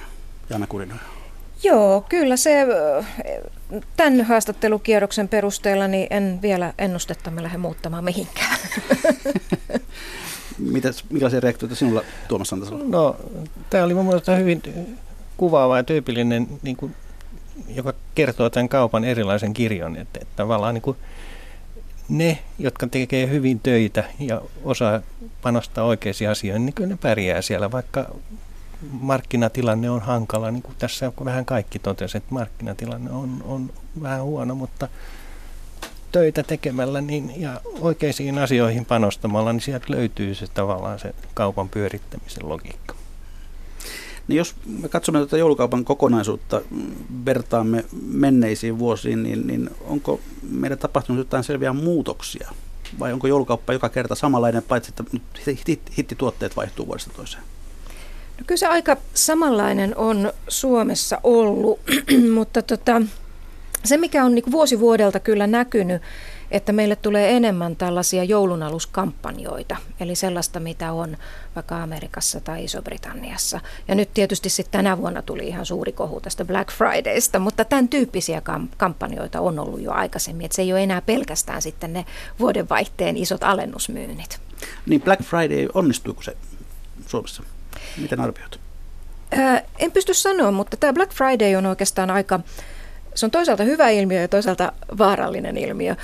Jana Kurinoja. Joo, kyllä se tämän haastattelukierroksen perusteella niin en vielä ennustetta me lähde muuttamaan mihinkään. Mitäs, millaisia reaktioita sinulla Tuomas Santasella? No, tämä oli mun mielestä hyvin kuvaava ja tyypillinen, niin kuin, joka kertoo tämän kaupan erilaisen kirjon, että, että tavallaan niin kuin, ne, jotka tekee hyvin töitä ja osaa panostaa oikeisiin asioihin, niin kyllä ne pärjää siellä, vaikka markkinatilanne on hankala, niin kuin tässä vähän kaikki totesi, että markkinatilanne on, on vähän huono, mutta töitä tekemällä niin, ja oikeisiin asioihin panostamalla, niin sieltä löytyy se tavallaan se kaupan pyörittämisen logiikka. Niin jos me katsomme tätä joulukaupan kokonaisuutta, vertaamme menneisiin vuosiin, niin, niin onko meidän tapahtunut jotain selviä muutoksia? Vai onko joulukauppa joka kerta samanlainen, paitsi että hittituotteet vaihtuu vuodesta toiseen? No kyllä se aika samanlainen on Suomessa ollut, mutta tota, se mikä on niin vuosi vuodelta kyllä näkynyt, että meille tulee enemmän tällaisia joulunaluskampanjoita, eli sellaista, mitä on vaikka Amerikassa tai Iso-Britanniassa. Ja nyt tietysti sitten tänä vuonna tuli ihan suuri kohu tästä Black Fridaysta, mutta tämän tyyppisiä kam- kampanjoita on ollut jo aikaisemmin, että se ei ole enää pelkästään sitten ne vuodenvaihteen isot alennusmyynnit. Niin Black Friday, onnistuiko se Suomessa? Miten arvioit? En pysty sanoa, mutta tämä Black Friday on oikeastaan aika se on toisaalta hyvä ilmiö ja toisaalta vaarallinen ilmiö.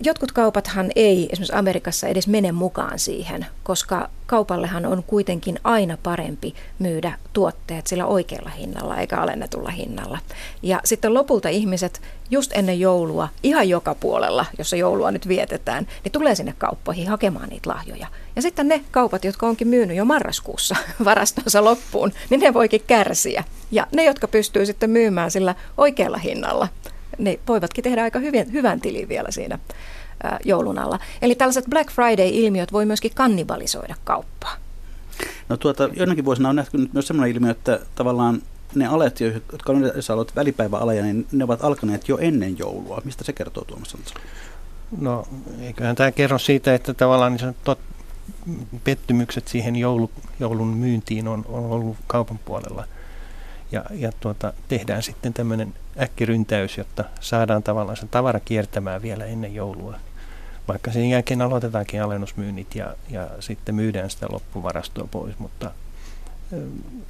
Jotkut kaupathan ei esimerkiksi Amerikassa edes mene mukaan siihen, koska kaupallehan on kuitenkin aina parempi myydä tuotteet sillä oikealla hinnalla eikä alennetulla hinnalla. Ja sitten lopulta ihmiset just ennen joulua, ihan joka puolella, jossa joulua nyt vietetään, niin tulee sinne kauppoihin hakemaan niitä lahjoja. Ja sitten ne kaupat, jotka onkin myynyt jo marraskuussa varastonsa loppuun, niin ne voikin kärsiä. Ja ne, jotka pystyy sitten myymään sillä oikealla hinnalla, ne voivatkin tehdä aika hyvän, hyvän tilin vielä siinä joulun alla. Eli tällaiset Black Friday-ilmiöt voi myöskin kannibalisoida kauppaa. No tuota, joinakin vuosina on nähty myös sellainen ilmiö, että tavallaan ne alet, jotka on yleensä ollut välipäiväaleja, niin ne ovat alkaneet jo ennen joulua. Mistä se kertoo Tuomas No, eiköhän tämä kerro siitä, että tavallaan niin tot, pettymykset siihen joulu, joulun myyntiin on, on ollut kaupan puolella. Ja, ja tuota, tehdään sitten tämmöinen äkkiryntäys, jotta saadaan tavallaan se tavara kiertämään vielä ennen joulua. Vaikka sen jälkeen aloitetaankin alennusmyynnit ja, ja sitten myydään sitä loppuvarastoa pois, mutta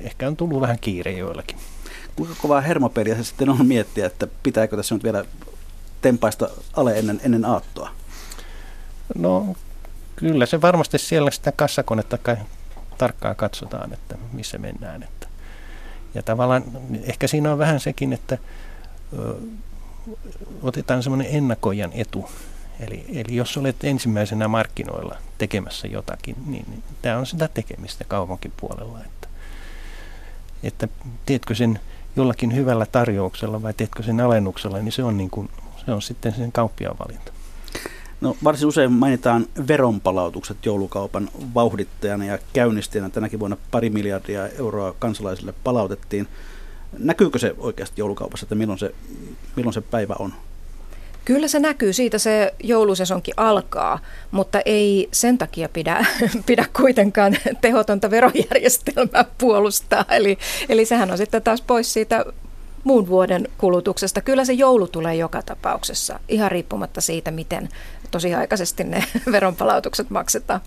ehkä on tullut vähän kiire joillakin. Kuinka kovaa hermopeliä se sitten on miettiä, että pitääkö tässä nyt vielä tempaista ale ennen, ennen aattoa? No kyllä se varmasti siellä sitä kassakonetta kai tarkkaan katsotaan, että missä mennään. Että. Ja tavallaan ehkä siinä on vähän sekin, että ö, otetaan semmoinen ennakoijan etu. Eli, eli jos olet ensimmäisenä markkinoilla tekemässä jotakin, niin, tämä on sitä tekemistä kaupunkin puolella. Että, että teetkö sen jollakin hyvällä tarjouksella vai teetkö sen alennuksella, niin se on, niin kuin, se on sitten sen kauppiaan valinta. No, varsin usein mainitaan veronpalautukset joulukaupan vauhdittajana ja käynnistäjänä. Tänäkin vuonna pari miljardia euroa kansalaisille palautettiin. Näkyykö se oikeasti joulukaupassa, että milloin se, milloin se päivä on? Kyllä se näkyy, siitä se joulusesonkin alkaa, mutta ei sen takia pidä, pidä kuitenkaan tehotonta verojärjestelmää puolustaa. Eli, eli sehän on sitten taas pois siitä muun vuoden kulutuksesta. Kyllä se joulu tulee joka tapauksessa, ihan riippumatta siitä, miten tosiaikaisesti ne veronpalautukset maksetaan.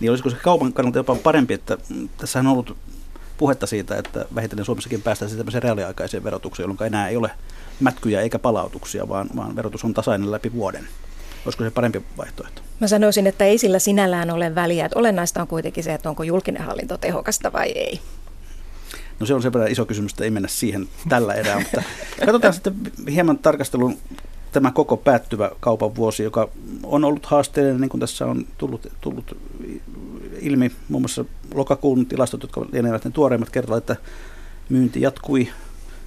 Niin olisiko se kaupan kannalta jopa parempi, että tässä on ollut puhetta siitä, että vähitellen Suomessakin päästään tämmöiseen reaaliaikaiseen verotukseen, jolloin enää ei ole mätkyjä eikä palautuksia, vaan, vaan verotus on tasainen läpi vuoden. Olisiko se parempi vaihtoehto? Mä sanoisin, että ei sillä sinällään ole väliä. Että olennaista on kuitenkin se, että onko julkinen hallinto tehokasta vai ei. No se on verran iso kysymys, että ei mennä siihen tällä erää, mutta katsotaan sitten hieman tarkastelun tämä koko päättyvä kaupan vuosi, joka on ollut haasteellinen, niin kuin tässä on tullut, tullut ilmi. Muun muassa lokakuun tilastot, jotka lienevät ne tuoreimmat, kertovat, että myynti jatkui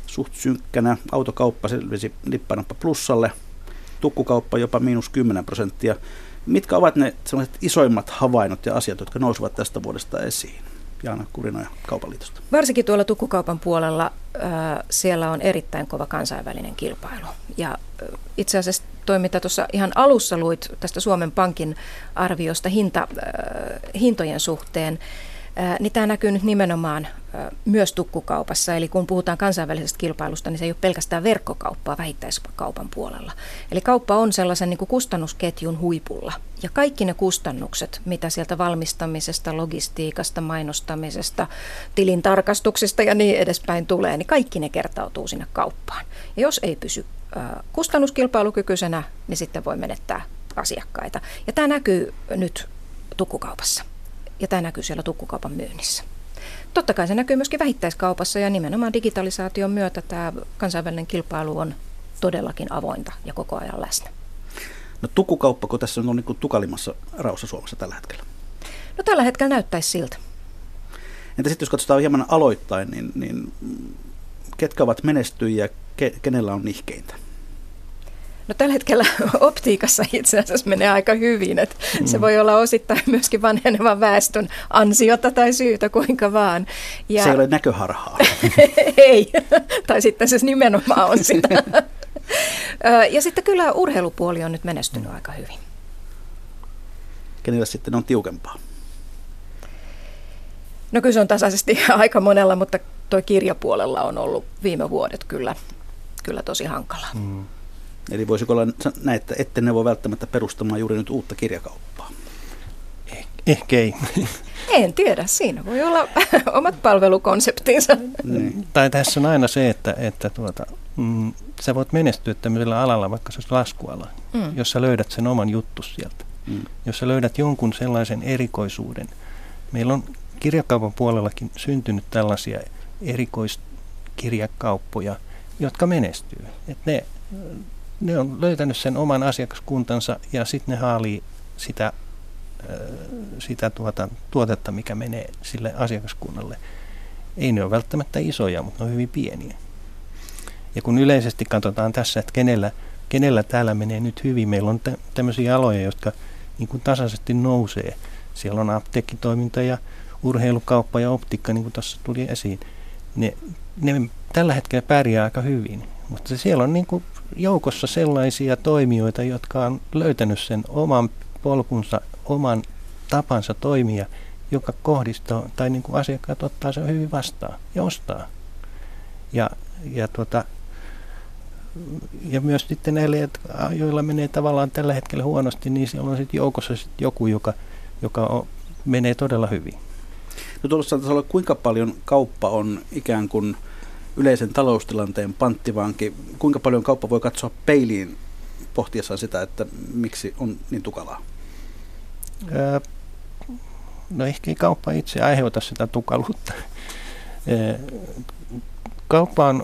suht synkkänä. Autokauppa selvisi nippanappa plussalle, tukkukauppa jopa miinus 10 prosenttia. Mitkä ovat ne isoimmat havainnot ja asiat, jotka nousevat tästä vuodesta esiin? Jaana Kurinoja Kaupaliitosta. Varsinkin tuolla tukkukaupan puolella äh, siellä on erittäin kova kansainvälinen kilpailu. Ja äh, itse asiassa toi, mitä tuossa ihan alussa luit tästä Suomen Pankin arviosta hinta, äh, hintojen suhteen, niin tämä näkyy nyt nimenomaan myös tukkukaupassa. Eli kun puhutaan kansainvälisestä kilpailusta, niin se ei ole pelkästään verkkokauppaa vähittäiskaupan puolella. Eli kauppa on sellaisen niin kuin kustannusketjun huipulla. Ja kaikki ne kustannukset, mitä sieltä valmistamisesta, logistiikasta, mainostamisesta, tilintarkastuksesta ja niin edespäin tulee, niin kaikki ne kertautuu sinne kauppaan. Ja jos ei pysy kustannuskilpailukykyisenä, niin sitten voi menettää asiakkaita. Ja tämä näkyy nyt tukkukaupassa ja tämä näkyy siellä tukkukaupan myynnissä. Totta kai se näkyy myöskin vähittäiskaupassa ja nimenomaan digitalisaation myötä tämä kansainvälinen kilpailu on todellakin avointa ja koko ajan läsnä. No tukukauppako tässä on niin tukalimassa raussa Suomessa tällä hetkellä? No tällä hetkellä näyttäisi siltä. Entä sitten jos katsotaan hieman aloittain, niin, niin ketkä ovat menestyjiä, ke, kenellä on nihkeintä? No tällä hetkellä optiikassa itse asiassa menee aika hyvin. Että mm. Se voi olla osittain myöskin vanhenevan väestön ansiota tai syytä, kuinka vaan. Ja... Se ei ole näköharhaa. ei, tai sitten se nimenomaan on sitä. ja sitten kyllä urheilupuoli on nyt menestynyt aika hyvin. Kenellä sitten on tiukempaa? No kyllä se on tasaisesti aika monella, mutta tuo kirjapuolella on ollut viime vuodet kyllä, kyllä tosi hankala. Mm. Eli voisiko olla näin, että ette ne voi välttämättä perustamaan juuri nyt uutta kirjakauppaa? Eh, ehkä ei. En tiedä, siinä voi olla omat palvelukonseptinsa. Niin. Tai tässä on aina se, että, että tuota, mm, sä voit menestyä tämmöisellä alalla, vaikka se olisi laskuala, mm. jos sä löydät sen oman juttu sieltä. Mm. Jos sä löydät jonkun sellaisen erikoisuuden. Meillä on kirjakaupan puolellakin syntynyt tällaisia erikoiskirjakauppoja, jotka menestyy. Et ne, ne on löytänyt sen oman asiakaskuntansa ja sitten ne haalii sitä, sitä tuota, tuotetta, mikä menee sille asiakaskunnalle. Ei ne ole välttämättä isoja, mutta ne on hyvin pieniä. Ja kun yleisesti katsotaan tässä, että kenellä, kenellä täällä menee nyt hyvin, meillä on tämmöisiä aloja, jotka niin kuin tasaisesti nousee. Siellä on apteekkitoiminta ja urheilukauppa ja optiikka, niin kuin tuossa tuli esiin. Ne, ne tällä hetkellä pärjää aika hyvin, mutta siellä on niin kuin joukossa sellaisia toimijoita, jotka on löytänyt sen oman polkunsa, oman tapansa toimia, joka kohdistaa, tai niin kuin asiakkaat ottaa sen hyvin vastaan ja ostaa. Ja, ja tuota, ja myös sitten näille, joilla menee tavallaan tällä hetkellä huonosti, niin siellä on sitten joukossa sit joku, joka, joka on, menee todella hyvin. No tuossa olla, kuinka paljon kauppa on ikään kuin yleisen taloustilanteen panttivanki? Kuinka paljon kauppa voi katsoa peiliin pohtiessaan sitä, että miksi on niin tukalaa? No ehkä ei kauppa itse aiheuta sitä tukaluutta. kauppa on,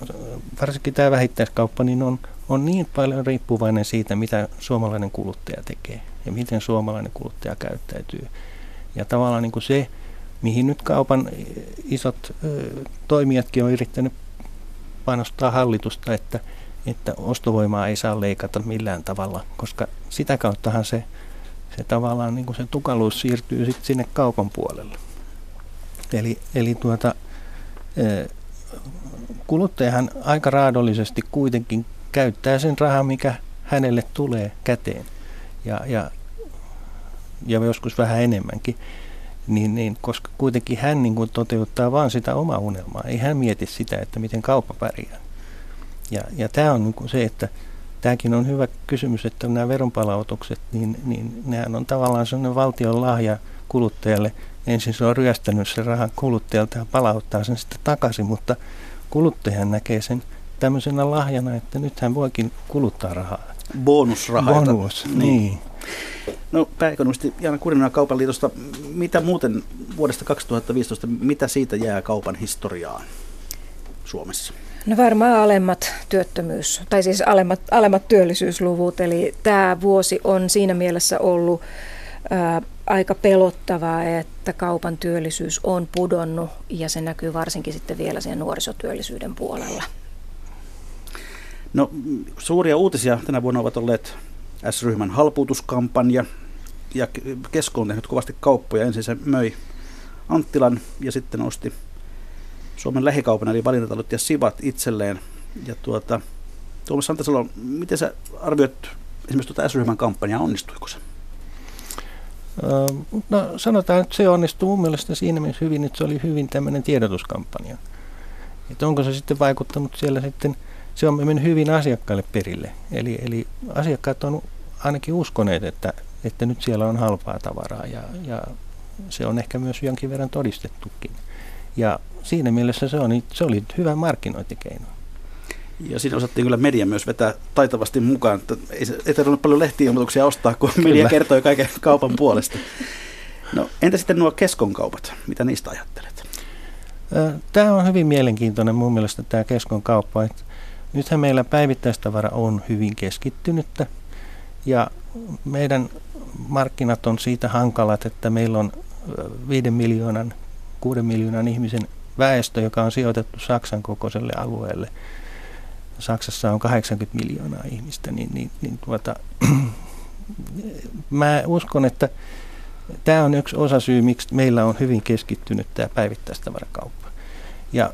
varsinkin tämä vähittäiskauppa, niin on, on niin paljon riippuvainen siitä, mitä suomalainen kuluttaja tekee ja miten suomalainen kuluttaja käyttäytyy. Ja tavallaan niin kuin se, mihin nyt kaupan isot toimijatkin on yrittänyt panostaa hallitusta, että, että ostovoimaa ei saa leikata millään tavalla, koska sitä kauttahan se, se tavallaan niin kuin se tukaluus siirtyy sitten sinne kaupan puolelle. Eli, eli tuota, kuluttajahan aika raadollisesti kuitenkin käyttää sen rahan, mikä hänelle tulee käteen. Ja, ja, ja joskus vähän enemmänkin. Niin, niin, koska kuitenkin hän niin kuin toteuttaa vain sitä omaa unelmaa. Ei hän mieti sitä, että miten kauppa pärjää. Ja, ja tämä on niin kuin se, että tämäkin on hyvä kysymys, että nämä veronpalautukset, niin, niin nehän on tavallaan sellainen valtion lahja kuluttajalle. Ensin se on ryöstänyt sen rahan kuluttajalta ja palauttaa sen sitten takaisin, mutta kuluttajan näkee sen tämmöisenä lahjana, että nyt hän voikin kuluttaa rahaa. Bonusrahaa. Bonus, niin. niin. No pääekonomisti Jaana Kurina Kaupan liitosta, mitä muuten vuodesta 2015, mitä siitä jää kaupan historiaan Suomessa? No varmaan alemmat työttömyys, tai siis alemmat, alemmat työllisyysluvut, eli tämä vuosi on siinä mielessä ollut ää, aika pelottavaa, että kaupan työllisyys on pudonnut ja se näkyy varsinkin sitten vielä sen nuorisotyöllisyyden puolella. No suuria uutisia tänä vuonna ovat olleet S-ryhmän halpuutuskampanja ja Kesko on tehnyt kovasti kauppoja. Ensin se möi Anttilan ja sitten osti Suomen lähikaupan eli valintatalot ja Sivat itselleen. Ja tuota, Tuomas Santasalo, miten sä arvioit esimerkiksi tuota S-ryhmän kampanjaa, onnistuiko se? No sanotaan, että se onnistui mun mielestä siinä mielessä hyvin, että se oli hyvin tämmöinen tiedotuskampanja. Että onko se sitten vaikuttanut siellä sitten, se on mennyt hyvin asiakkaille perille. Eli, eli asiakkaat on ainakin uskoneet, että, että nyt siellä on halpaa tavaraa ja, ja se on ehkä myös jonkin verran todistettukin. Ja siinä mielessä se, on, se oli hyvä markkinointikeino. Ja siinä osattiin kyllä media myös vetää taitavasti mukaan. Että ei, ei tarvinnut paljon lehtiilmoituksia ostaa, kun kyllä. media kertoi kaiken kaupan puolesta. No, entä sitten nuo keskonkaupat? Mitä niistä ajattelet? Tämä on hyvin mielenkiintoinen mun mielestä tämä keskon kauppa. Että nythän meillä päivittäistavara on hyvin keskittynyttä ja meidän markkinat on siitä hankalat, että meillä on 5 miljoonan, 6 miljoonan ihmisen väestö, joka on sijoitettu Saksan kokoiselle alueelle. Saksassa on 80 miljoonaa ihmistä, niin, niin, niin tuota, mä uskon, että tämä on yksi osa syy, miksi meillä on hyvin keskittynyt tämä päivittäistavarakauppa. Ja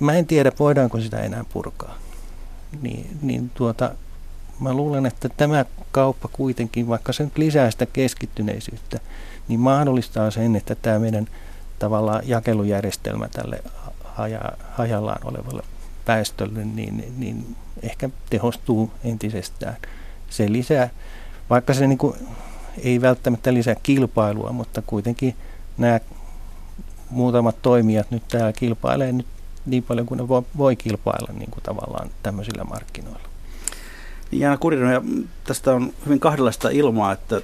mä en tiedä, voidaanko sitä enää purkaa. Niin, niin tuota, mä luulen, että tämä kauppa kuitenkin, vaikka se nyt lisää sitä keskittyneisyyttä, niin mahdollistaa sen, että tämä meidän tavallaan jakelujärjestelmä tälle haja, hajallaan olevalle väestölle, niin, niin ehkä tehostuu entisestään. Se lisää, vaikka se niin kuin ei välttämättä lisää kilpailua, mutta kuitenkin nämä muutamat toimijat nyt täällä kilpailee nyt niin paljon kuin ne voi, voi kilpailla niin kuin tavallaan tämmöisillä markkinoilla. Niin Jaana Kurinen, ja tästä on hyvin kahdenlaista ilmaa, että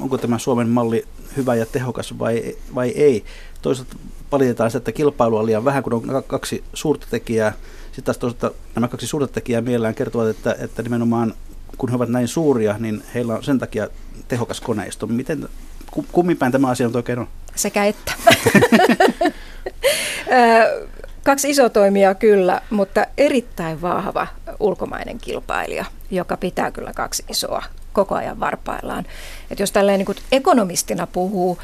onko tämä Suomen malli hyvä ja tehokas vai, vai ei. Toisaalta valitetaan sitä, että kilpailua on liian vähän, kun on kaksi suurta tekijää. Sitten taas toisaalta nämä kaksi suurta tekijää mielellään kertovat, että, että nimenomaan kun he ovat näin suuria, niin heillä on sen takia tehokas koneisto. Miten, kummin päin tämä asia on oikein on? Sekä että. Kaksi iso toimijaa kyllä, mutta erittäin vahva ulkomainen kilpailija, joka pitää kyllä kaksi isoa koko ajan varpaillaan. Et jos tälleen niin ekonomistina puhuu,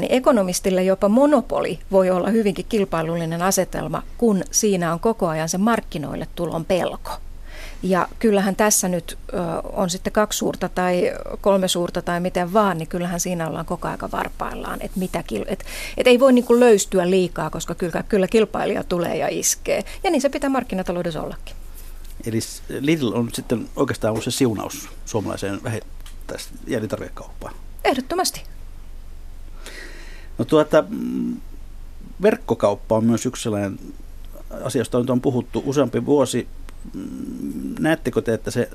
niin ekonomistille jopa monopoli voi olla hyvinkin kilpailullinen asetelma, kun siinä on koko ajan se markkinoille tulon pelko. Ja kyllähän tässä nyt on sitten kaksi suurta tai kolme suurta tai miten vaan, niin kyllähän siinä ollaan koko aika varpaillaan, että mitä, et, et ei voi niin kuin löystyä liikaa, koska kyllä, kyllä kilpailija tulee ja iskee. Ja niin se pitää markkinataloudessa ollakin. Eli Lidl on sitten oikeastaan ollut se siunaus suomalaiseen vähittäisjäänitarvikauppaan. Ehdottomasti. No tuota, verkkokauppa on myös yksi sellainen asia, josta on puhuttu useampi vuosi. Näettekö te, että se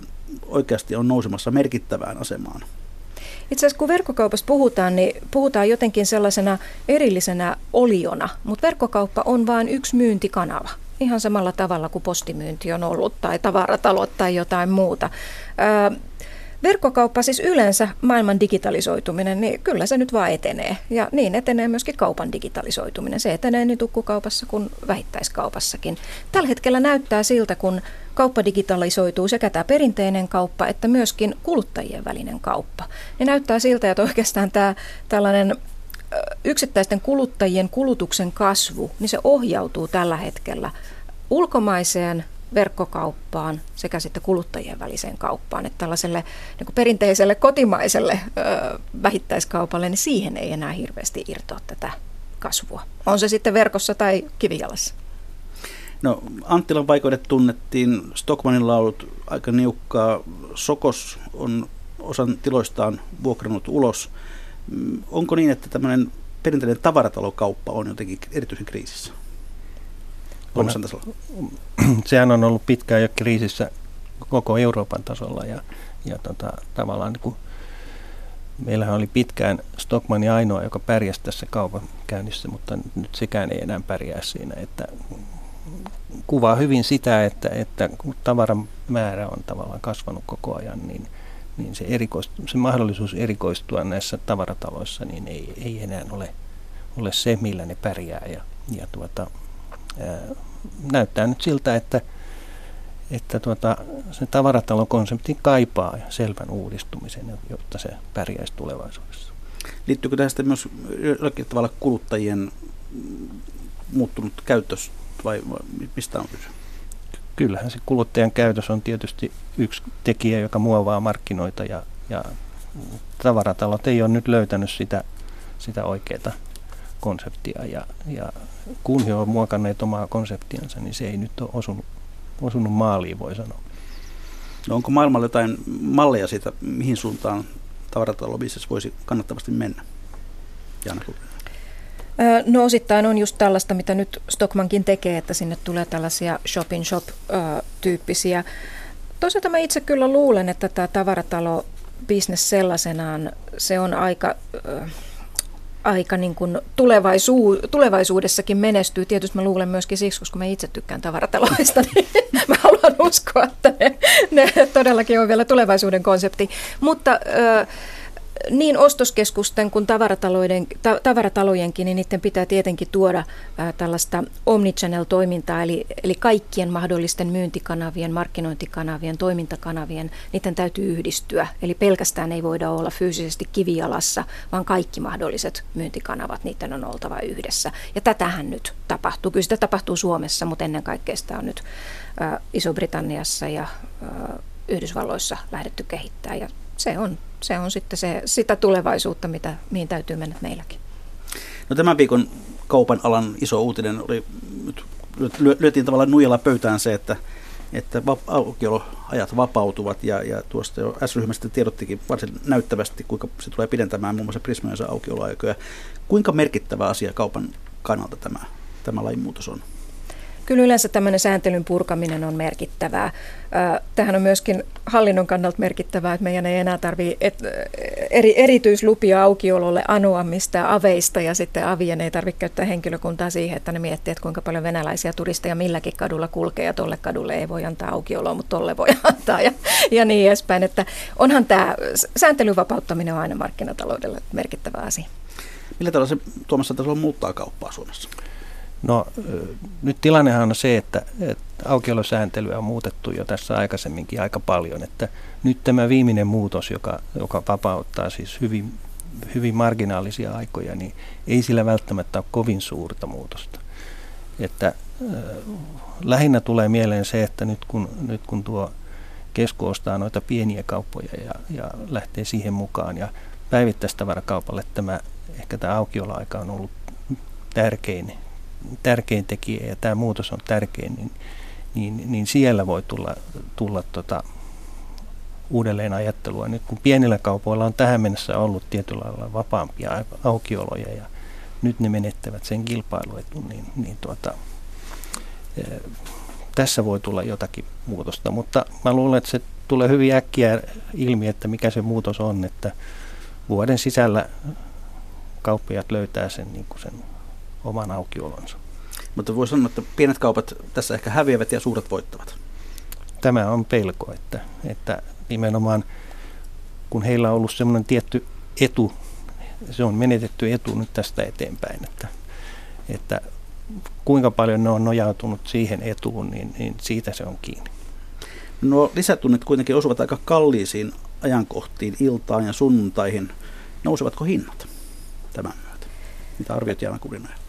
oikeasti on nousemassa merkittävään asemaan? Itse asiassa kun verkkokaupasta puhutaan, niin puhutaan jotenkin sellaisena erillisenä oliona, mutta verkkokauppa on vain yksi myyntikanava. Ihan samalla tavalla kuin postimyynti on ollut tai tavaratalot tai jotain muuta. Öö, Verkkokauppa siis yleensä maailman digitalisoituminen, niin kyllä se nyt vaan etenee. Ja niin etenee myöskin kaupan digitalisoituminen. Se etenee niin tukkukaupassa kuin vähittäiskaupassakin. Tällä hetkellä näyttää siltä, kun kauppa digitalisoituu sekä tämä perinteinen kauppa että myöskin kuluttajien välinen kauppa. Niin näyttää siltä, että oikeastaan tämä tällainen yksittäisten kuluttajien kulutuksen kasvu, niin se ohjautuu tällä hetkellä ulkomaiseen verkkokauppaan sekä sitten kuluttajien väliseen kauppaan. Että tällaiselle niin kuin perinteiselle kotimaiselle ö, vähittäiskaupalle, niin siihen ei enää hirveästi irtoa tätä kasvua. On se sitten verkossa tai kivijalassa. No Anttilan vaikeudet tunnettiin, Stockmanin laulut aika niukkaa, Sokos on osan tiloistaan vuokrannut ulos. Mm, onko niin, että tämmöinen perinteinen tavaratalokauppa on jotenkin erityisen kriisissä? On, sehän on ollut pitkään jo kriisissä koko Euroopan tasolla ja, ja tota, tavallaan niin kuin, meillähän oli pitkään Stockmanni ainoa, joka pärjäsi tässä kaupan käynnissä, mutta nyt sekään ei enää pärjää siinä, että kuvaa hyvin sitä, että, että kun tavaran määrä on tavallaan kasvanut koko ajan, niin, niin se, erikoistu, se mahdollisuus erikoistua näissä tavarataloissa niin ei, ei enää ole, ole se, millä ne pärjää. Ja, ja tuota, näyttää nyt siltä, että, että tuota, se tavaratalokonsepti kaipaa selvän uudistumisen, jotta se pärjäisi tulevaisuudessa. Liittyykö tästä myös jollakin tavalla kuluttajien muuttunut käytös vai, vai mistä on kyse? Kyllähän se kuluttajan käytös on tietysti yksi tekijä, joka muovaa markkinoita ja, ja tavaratalot ei ole nyt löytänyt sitä, sitä oikeaa konseptia ja, ja kun he ovat muokanneet omaa konseptiansa, niin se ei nyt ole osunut, osunut maaliin, voi sanoa. No onko maailmalla jotain malleja siitä, mihin suuntaan tavaratalobisnes voisi kannattavasti mennä? Jana No osittain on just tällaista, mitä nyt Stockmankin tekee, että sinne tulee tällaisia shop-in-shop-tyyppisiä. Toisaalta mä itse kyllä luulen, että tämä tavaratalo bisnes sellaisenaan, se on aika aika niin kuin tulevaisuu, tulevaisuudessakin menestyy. Tietysti mä luulen myöskin siksi, koska mä itse tykkään tavarataloista, niin mä haluan uskoa, että ne, ne todellakin on vielä tulevaisuuden konsepti. Mutta äh, niin ostoskeskusten kuin tavaratalojen, ta, tavaratalojenkin, niin niiden pitää tietenkin tuoda ää, tällaista omnichannel-toimintaa, eli, eli kaikkien mahdollisten myyntikanavien, markkinointikanavien, toimintakanavien, niiden täytyy yhdistyä. Eli pelkästään ei voida olla fyysisesti kivijalassa, vaan kaikki mahdolliset myyntikanavat, niiden on oltava yhdessä. Ja tätähän nyt tapahtuu. Kyllä sitä tapahtuu Suomessa, mutta ennen kaikkea sitä on nyt ää, Iso-Britanniassa ja ää, Yhdysvalloissa lähdetty kehittää ja se on, se on sitten se, sitä tulevaisuutta, mitä, mihin täytyy mennä meilläkin. No tämän viikon kaupan alan iso uutinen oli, lyötiin tavallaan nuijalla pöytään se, että, että aukioloajat vapautuvat ja, ja tuosta jo S-ryhmästä tiedottikin varsin näyttävästi, kuinka se tulee pidentämään muun muassa Prismojensa aukioloaikoja. Kuinka merkittävä asia kaupan kannalta tämä, tämä lainmuutos on? Kyllä yleensä tämmöinen sääntelyn purkaminen on merkittävää. Tähän on myöskin hallinnon kannalta merkittävää, että meidän ei enää tarvitse eri, erityislupia aukiololle anoa mistä aveista ja sitten avien ei tarvitse käyttää henkilökuntaa siihen, että ne miettii, että kuinka paljon venäläisiä turisteja milläkin kadulla kulkee ja tolle kadulle ei voi antaa aukioloa, mutta tolle voi antaa ja, ja niin edespäin. Että onhan tämä sääntelyn vapauttaminen on aina markkinataloudelle merkittävä asia. Millä tavalla se Tuomassa tasolla muuttaa kauppaa Suomessa? No nyt tilannehan on se, että, että aukiolosääntelyä on muutettu jo tässä aikaisemminkin aika paljon, että nyt tämä viimeinen muutos, joka, joka vapauttaa siis hyvin, hyvin marginaalisia aikoja, niin ei sillä välttämättä ole kovin suurta muutosta. Että äh, lähinnä tulee mieleen se, että nyt kun, nyt kun tuo kesku ostaa noita pieniä kauppoja ja, ja lähtee siihen mukaan ja päivittäistavarakaupalle tämä, ehkä tämä aukioloaika on ollut tärkein tärkein tekijä ja tämä muutos on tärkein, niin, niin, niin siellä voi tulla, tulla tota, uudelleen ajattelua. Nyt kun pienillä kaupoilla on tähän mennessä ollut tietyllä lailla vapaampia aukioloja ja nyt ne menettävät sen kilpailuetun, niin, niin tuota, tässä voi tulla jotakin muutosta. Mutta mä luulen, että se tulee hyvin äkkiä ilmi, että mikä se muutos on, että vuoden sisällä kauppiaat löytää sen, niin kuin sen oman aukiolonsa. Mutta voi sanoa, että pienet kaupat tässä ehkä häviävät ja suuret voittavat. Tämä on pelko, että, että nimenomaan kun heillä on ollut semmoinen tietty etu, se on menetetty etu nyt tästä eteenpäin, että, että kuinka paljon ne on nojautunut siihen etuun, niin, niin siitä se on kiinni. No lisätunnit kuitenkin osuvat aika kalliisiin ajankohtiin, iltaan ja sunnuntaihin. Nousevatko hinnat tämän myötä? Mitä arviot Jaana Kurinoja?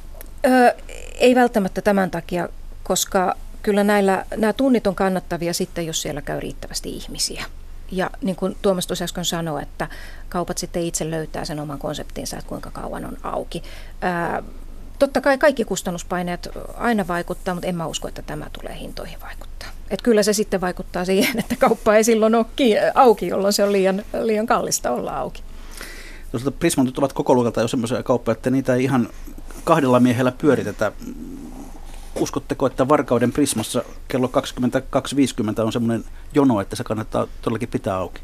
Öö, ei välttämättä tämän takia, koska kyllä näillä, nämä tunnit on kannattavia sitten, jos siellä käy riittävästi ihmisiä. Ja niin kuin Tuomas tuossa äsken sanoi, että kaupat sitten itse löytää sen oman konseptinsa, että kuinka kauan on auki. Ää, totta kai kaikki kustannuspaineet aina vaikuttaa, mutta en mä usko, että tämä tulee hintoihin vaikuttaa. Et kyllä se sitten vaikuttaa siihen, että kauppa ei silloin ole auki, jolloin se on liian, liian kallista olla auki. Tuosta Prismontit ovat koko luokalta jo semmoisia kauppoja, että niitä ei ihan kahdella miehellä pyöritetä. Uskotteko, että Varkauden Prismassa kello 22.50 on semmoinen jono, että se kannattaa todellakin pitää auki?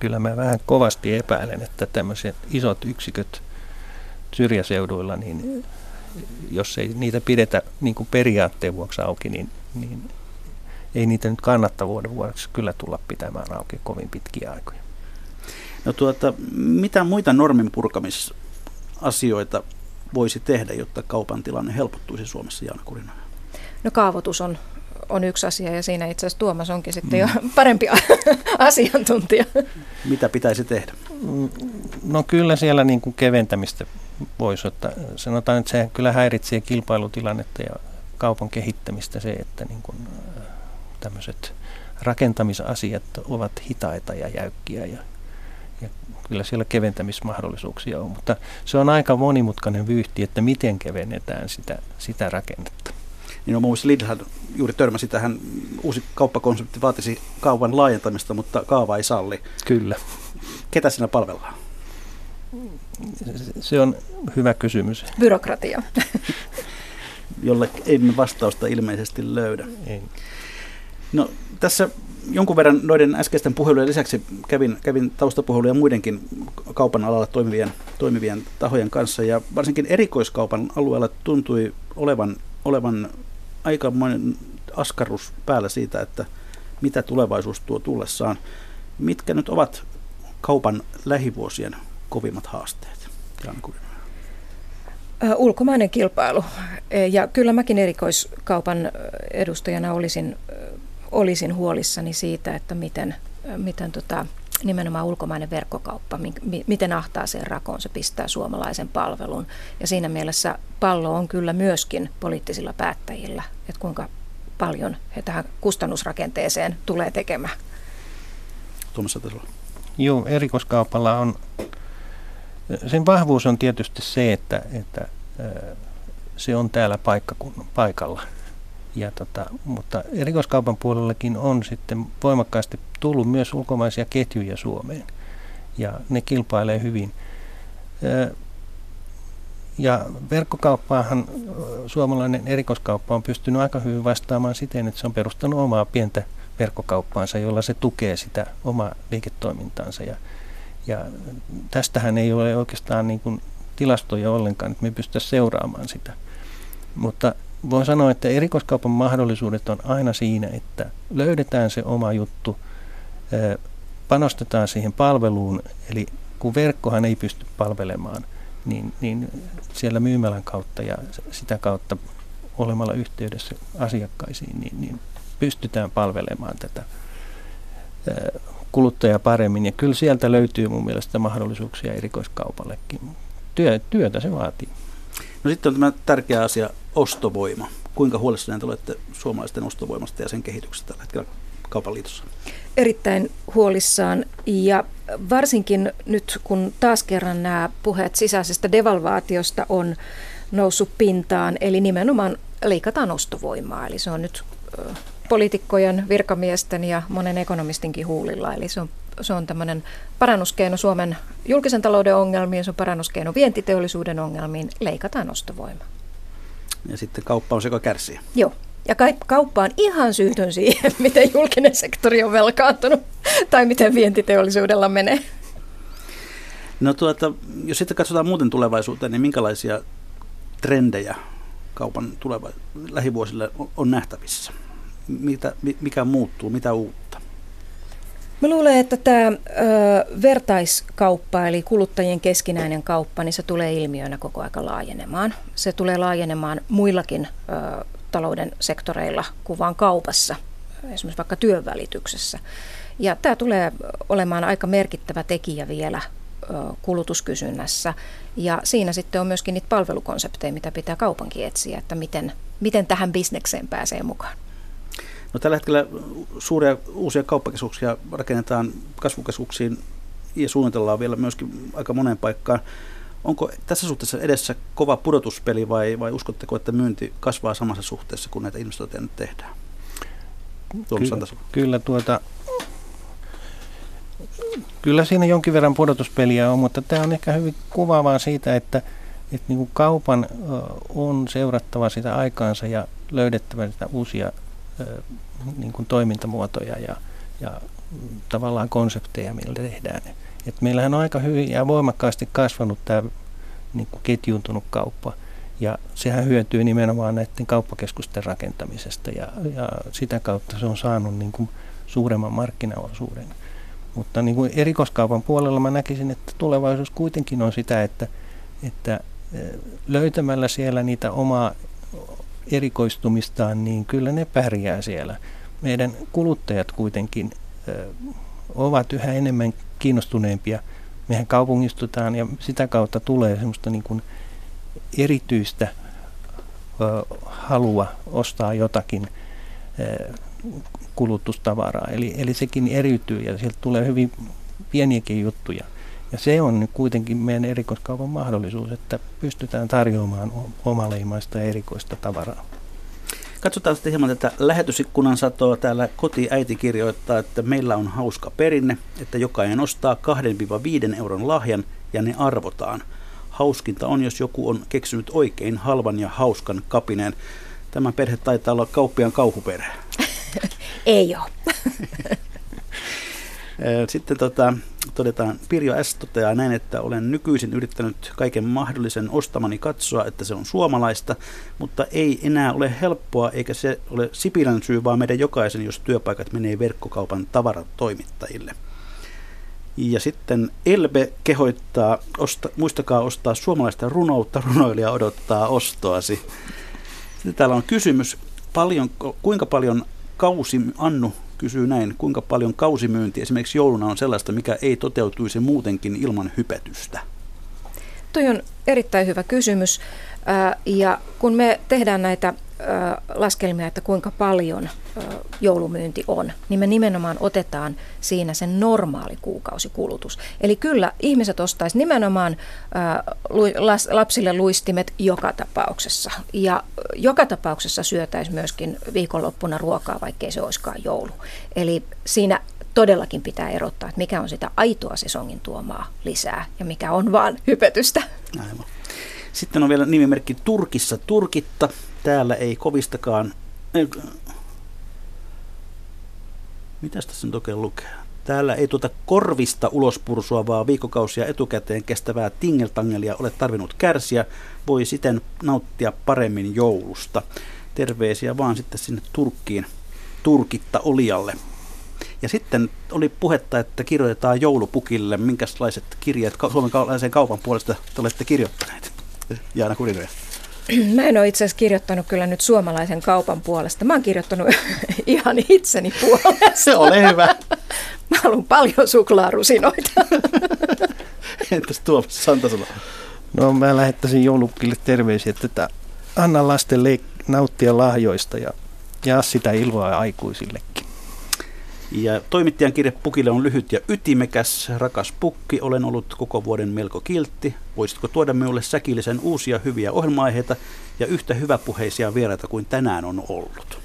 Kyllä mä vähän kovasti epäilen, että tämmöiset isot yksiköt syrjäseuduilla, niin jos ei niitä pidetä niin kuin periaatteen vuoksi auki, niin, niin ei niitä nyt kannattavuuden vuoksi kyllä tulla pitämään auki kovin pitkiä aikoja. No tuota, mitä muita normin purkamisasioita voisi tehdä, jotta kaupan tilanne helpottuisi Suomessa, Jaana Kurinoja? No kaavoitus on, on yksi asia ja siinä itse asiassa Tuomas onkin sitten mm. jo parempi asiantuntija. Mitä pitäisi tehdä? Mm, no kyllä siellä niin kuin keventämistä voisi ottaa. Sanotaan, että se kyllä häiritsee kilpailutilannetta ja kaupan kehittämistä se, että niin kuin äh, tämmöiset rakentamisasiat ovat hitaita ja jäykkiä ja kyllä siellä keventämismahdollisuuksia on, mutta se on aika monimutkainen vyyhti, että miten kevennetään sitä, sitä rakennetta. Niin on muun muassa Lidlhän juuri törmäsi tähän, uusi kauppakonsepti vaatisi kaupan laajentamista, mutta kaava ei salli. Kyllä. Ketä siinä palvellaan? Se on hyvä kysymys. Byrokratia. Jolle emme vastausta ilmeisesti löydä. Ei. No tässä jonkun verran noiden äskeisten puhelujen lisäksi kävin, kävin taustapuheluja muidenkin kaupan alalla toimivien, toimivien tahojen kanssa ja varsinkin erikoiskaupan alueella tuntui olevan, olevan aikamoinen askarrus päällä siitä, että mitä tulevaisuus tuo tullessaan. Mitkä nyt ovat kaupan lähivuosien kovimmat haasteet? Ulkomainen kilpailu. E, ja kyllä mäkin erikoiskaupan edustajana olisin, olisin huolissani siitä, että miten, miten tota, nimenomaan ulkomainen verkkokauppa, miten ahtaaseen rakoon se pistää suomalaisen palvelun. Ja siinä mielessä pallo on kyllä myöskin poliittisilla päättäjillä, että kuinka paljon he tähän kustannusrakenteeseen tulee tekemään. Tuomas Joo, erikoiskaupalla on, sen vahvuus on tietysti se, että, että se on täällä paikkakunnan paikalla. Ja tota, mutta erikoiskaupan puolellakin on sitten voimakkaasti tullut myös ulkomaisia ketjuja Suomeen. Ja ne kilpailee hyvin. Ja verkkokauppaahan suomalainen erikoiskauppa on pystynyt aika hyvin vastaamaan siten, että se on perustanut omaa pientä verkkokauppaansa, jolla se tukee sitä omaa liiketoimintaansa. Ja, ja tästähän ei ole oikeastaan niin kuin tilastoja ollenkaan, että me pystytä seuraamaan sitä. Mutta voin sanoa, että erikoiskaupan mahdollisuudet on aina siinä, että löydetään se oma juttu, panostetaan siihen palveluun, eli kun verkkohan ei pysty palvelemaan, niin, niin siellä myymälän kautta ja sitä kautta olemalla yhteydessä asiakkaisiin, niin, niin pystytään palvelemaan tätä kuluttajaa paremmin. Ja kyllä sieltä löytyy mun mielestä mahdollisuuksia erikoiskaupallekin. Työ, työtä se vaatii. No sitten on tämä tärkeä asia, ostovoima. Kuinka huolestuneita olette suomalaisten ostovoimasta ja sen kehityksestä tällä hetkellä kaupan liitossa? Erittäin huolissaan ja varsinkin nyt kun taas kerran nämä puheet sisäisestä devalvaatiosta on noussut pintaan, eli nimenomaan leikataan ostovoimaa. Eli se on nyt poliitikkojen, virkamiesten ja monen ekonomistinkin huulilla. Eli se on, se on tämmöinen parannuskeino Suomen julkisen talouden ongelmiin, se on parannuskeino vientiteollisuuden ongelmiin, leikataan ostovoimaa. Ja sitten kauppa on se, joka kärsii. Joo. Ja kauppa on ihan syytön siihen, miten julkinen sektori on velkaantunut tai miten vientiteollisuudella menee. No tuota, jos sitten katsotaan muuten tulevaisuuteen, niin minkälaisia trendejä kaupan tuleva, lähivuosille on nähtävissä? mitä, mikä muuttuu, mitä uutta? Mä luulen, että tämä ö, vertaiskauppa, eli kuluttajien keskinäinen kauppa, niin se tulee ilmiönä koko aika laajenemaan. Se tulee laajenemaan muillakin ö, talouden sektoreilla kuin vain kaupassa, esimerkiksi vaikka työnvälityksessä. Ja tämä tulee olemaan aika merkittävä tekijä vielä kulutuskysynnässä. Ja siinä sitten on myöskin niitä palvelukonsepteja, mitä pitää kaupankin etsiä, että miten, miten tähän bisnekseen pääsee mukaan. No, tällä hetkellä suuria uusia kauppakeskuksia rakennetaan kasvukeskuksiin ja suunnitellaan vielä myöskin aika moneen paikkaan. Onko tässä suhteessa edessä kova pudotuspeli vai, vai uskotteko, että myynti kasvaa samassa suhteessa, kun näitä investointeja nyt tehdään? Ky- kyllä, tuota, kyllä siinä jonkin verran pudotuspeliä on, mutta tämä on ehkä hyvin kuvaavaa siitä, että, että niin kuin kaupan on seurattava sitä aikaansa ja löydettävä sitä uusia niin kuin toimintamuotoja ja, ja tavallaan konsepteja, millä tehdään. Et meillähän on aika hyvin ja voimakkaasti kasvanut tämä niin kuin ketjuuntunut kauppa. Ja sehän hyötyy nimenomaan näiden kauppakeskusten rakentamisesta ja, ja sitä kautta se on saanut niin kuin suuremman markkinaosuuden. Mutta niin kuin erikoiskaupan puolella mä näkisin, että tulevaisuus kuitenkin on sitä, että, että löytämällä siellä niitä omaa erikoistumistaan, niin kyllä ne pärjää siellä. Meidän kuluttajat kuitenkin ovat yhä enemmän kiinnostuneempia. Mehän kaupungistutaan ja sitä kautta tulee semmoista niin kuin erityistä halua ostaa jotakin kulutustavaraa. Eli, eli sekin eriytyy ja sieltä tulee hyvin pieniäkin juttuja. Ja se on nyt kuitenkin meidän erikoiskaupan mahdollisuus, että pystytään tarjoamaan omaleimaista ja erikoista tavaraa. Katsotaan sitten hieman tätä lähetysikkunan satoa. Täällä kotiäiti kirjoittaa, että meillä on hauska perinne, että jokainen ostaa 2-5 euron lahjan ja ne arvotaan. Hauskinta on, jos joku on keksinyt oikein halvan ja hauskan kapineen. Tämä perhe taitaa olla kauppiaan kauhuperhe. Ei ole. Sitten tota, todetaan, Pirjo S. toteaa näin, että olen nykyisin yrittänyt kaiken mahdollisen ostamani katsoa, että se on suomalaista, mutta ei enää ole helppoa, eikä se ole Sipilän syy, vaan meidän jokaisen, jos työpaikat menee verkkokaupan tavaratoimittajille. Ja sitten Elbe kehoittaa, osta, muistakaa ostaa suomalaista runoutta, runoilija odottaa ostoasi. Sitten täällä on kysymys, paljon, kuinka paljon kausi, Annu kysyy näin, kuinka paljon kausimyynti esimerkiksi jouluna on sellaista, mikä ei toteutuisi muutenkin ilman hypetystä? Toi on erittäin hyvä kysymys. Ja kun me tehdään näitä laskelmia, että kuinka paljon joulumyynti on, niin me nimenomaan otetaan siinä sen normaali kuukausikulutus. Eli kyllä ihmiset ostaisi nimenomaan lapsille luistimet joka tapauksessa. Ja joka tapauksessa syötäisi myöskin viikonloppuna ruokaa, vaikkei se olisikaan joulu. Eli siinä todellakin pitää erottaa, että mikä on sitä aitoa sesongin tuomaa lisää ja mikä on vaan hypetystä. Aivan. Sitten on vielä nimimerkki Turkissa Turkitta. Täällä ei kovistakaan... Mitäs tässä nyt oikein lukee? Täällä ei tuota korvista vaan viikokausia etukäteen kestävää tingeltangelia ole tarvinnut kärsiä. Voi siten nauttia paremmin joulusta. Terveisiä vaan sitten sinne Turkkiin, Turkitta Olialle. Ja sitten oli puhetta, että kirjoitetaan joulupukille. Minkälaiset kirjeet Suomen kaupan puolesta te olette kirjoittaneet? Jaana Kurinoja. Mä en ole itse asiassa kirjoittanut kyllä nyt suomalaisen kaupan puolesta. Mä oon kirjoittanut ihan itseni puolesta. Se ole hyvä. Mä haluan paljon suklaarusinoita. Entäs Tuomas Santasalo? No mä lähettäisin joulupukille terveisiä, että anna lasten leik- nauttia lahjoista ja jaa sitä iloa aikuisillekin. Ja toimittajan kirje Pukille on lyhyt ja ytimekäs. Rakas Pukki, olen ollut koko vuoden melko kiltti. Voisitko tuoda minulle säkillisen uusia hyviä ohjelma-aiheita ja yhtä hyväpuheisia vieraita kuin tänään on ollut?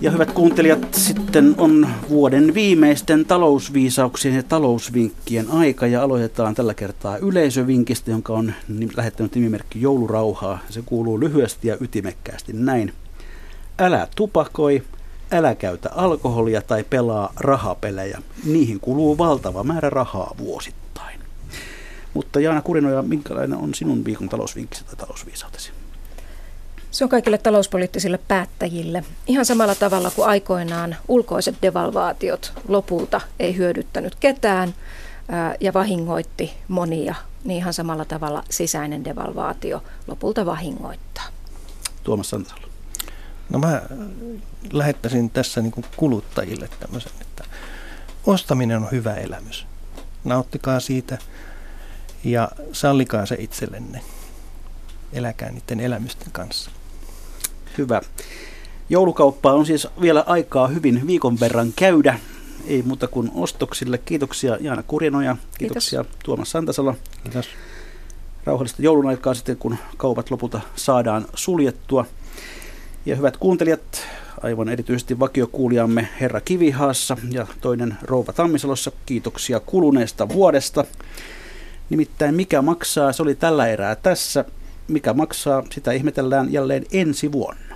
Ja hyvät kuuntelijat, sitten on vuoden viimeisten talousviisauksien ja talousvinkkien aika ja aloitetaan tällä kertaa yleisövinkistä, jonka on lähettänyt nimimerkki Joulurauhaa. Se kuuluu lyhyesti ja ytimekkäästi näin. Älä tupakoi, älä käytä alkoholia tai pelaa rahapelejä. Niihin kuluu valtava määrä rahaa vuosittain. Mutta Jaana Kurinoja, minkälainen on sinun viikon talousvinkkisi tai talousviisautesi? Se on kaikille talouspoliittisille päättäjille. Ihan samalla tavalla kuin aikoinaan ulkoiset devalvaatiot lopulta ei hyödyttänyt ketään ja vahingoitti monia, niin ihan samalla tavalla sisäinen devalvaatio lopulta vahingoittaa. Tuomas Santasalo. No mä lähettäisin tässä niin kuin kuluttajille tämmöisen, että ostaminen on hyvä elämys. Nauttikaa siitä ja sallikaa se itsellenne. Eläkää niiden elämysten kanssa. Hyvä. Joulukauppaa on siis vielä aikaa hyvin viikon verran käydä. Ei muuta kuin ostoksille. Kiitoksia Jaana Kurinoja. Kiitoksia Kiitos. Tuomas Santasalo. Kiitos. Rauhallista joulun aikaa sitten, kun kaupat lopulta saadaan suljettua. Ja hyvät kuuntelijat, aivan erityisesti vakiokuulijamme Herra Kivihaassa ja toinen Rouva Tammisalossa, kiitoksia kuluneesta vuodesta. Nimittäin mikä maksaa, se oli tällä erää tässä. Mikä maksaa, sitä ihmetellään jälleen ensi vuonna.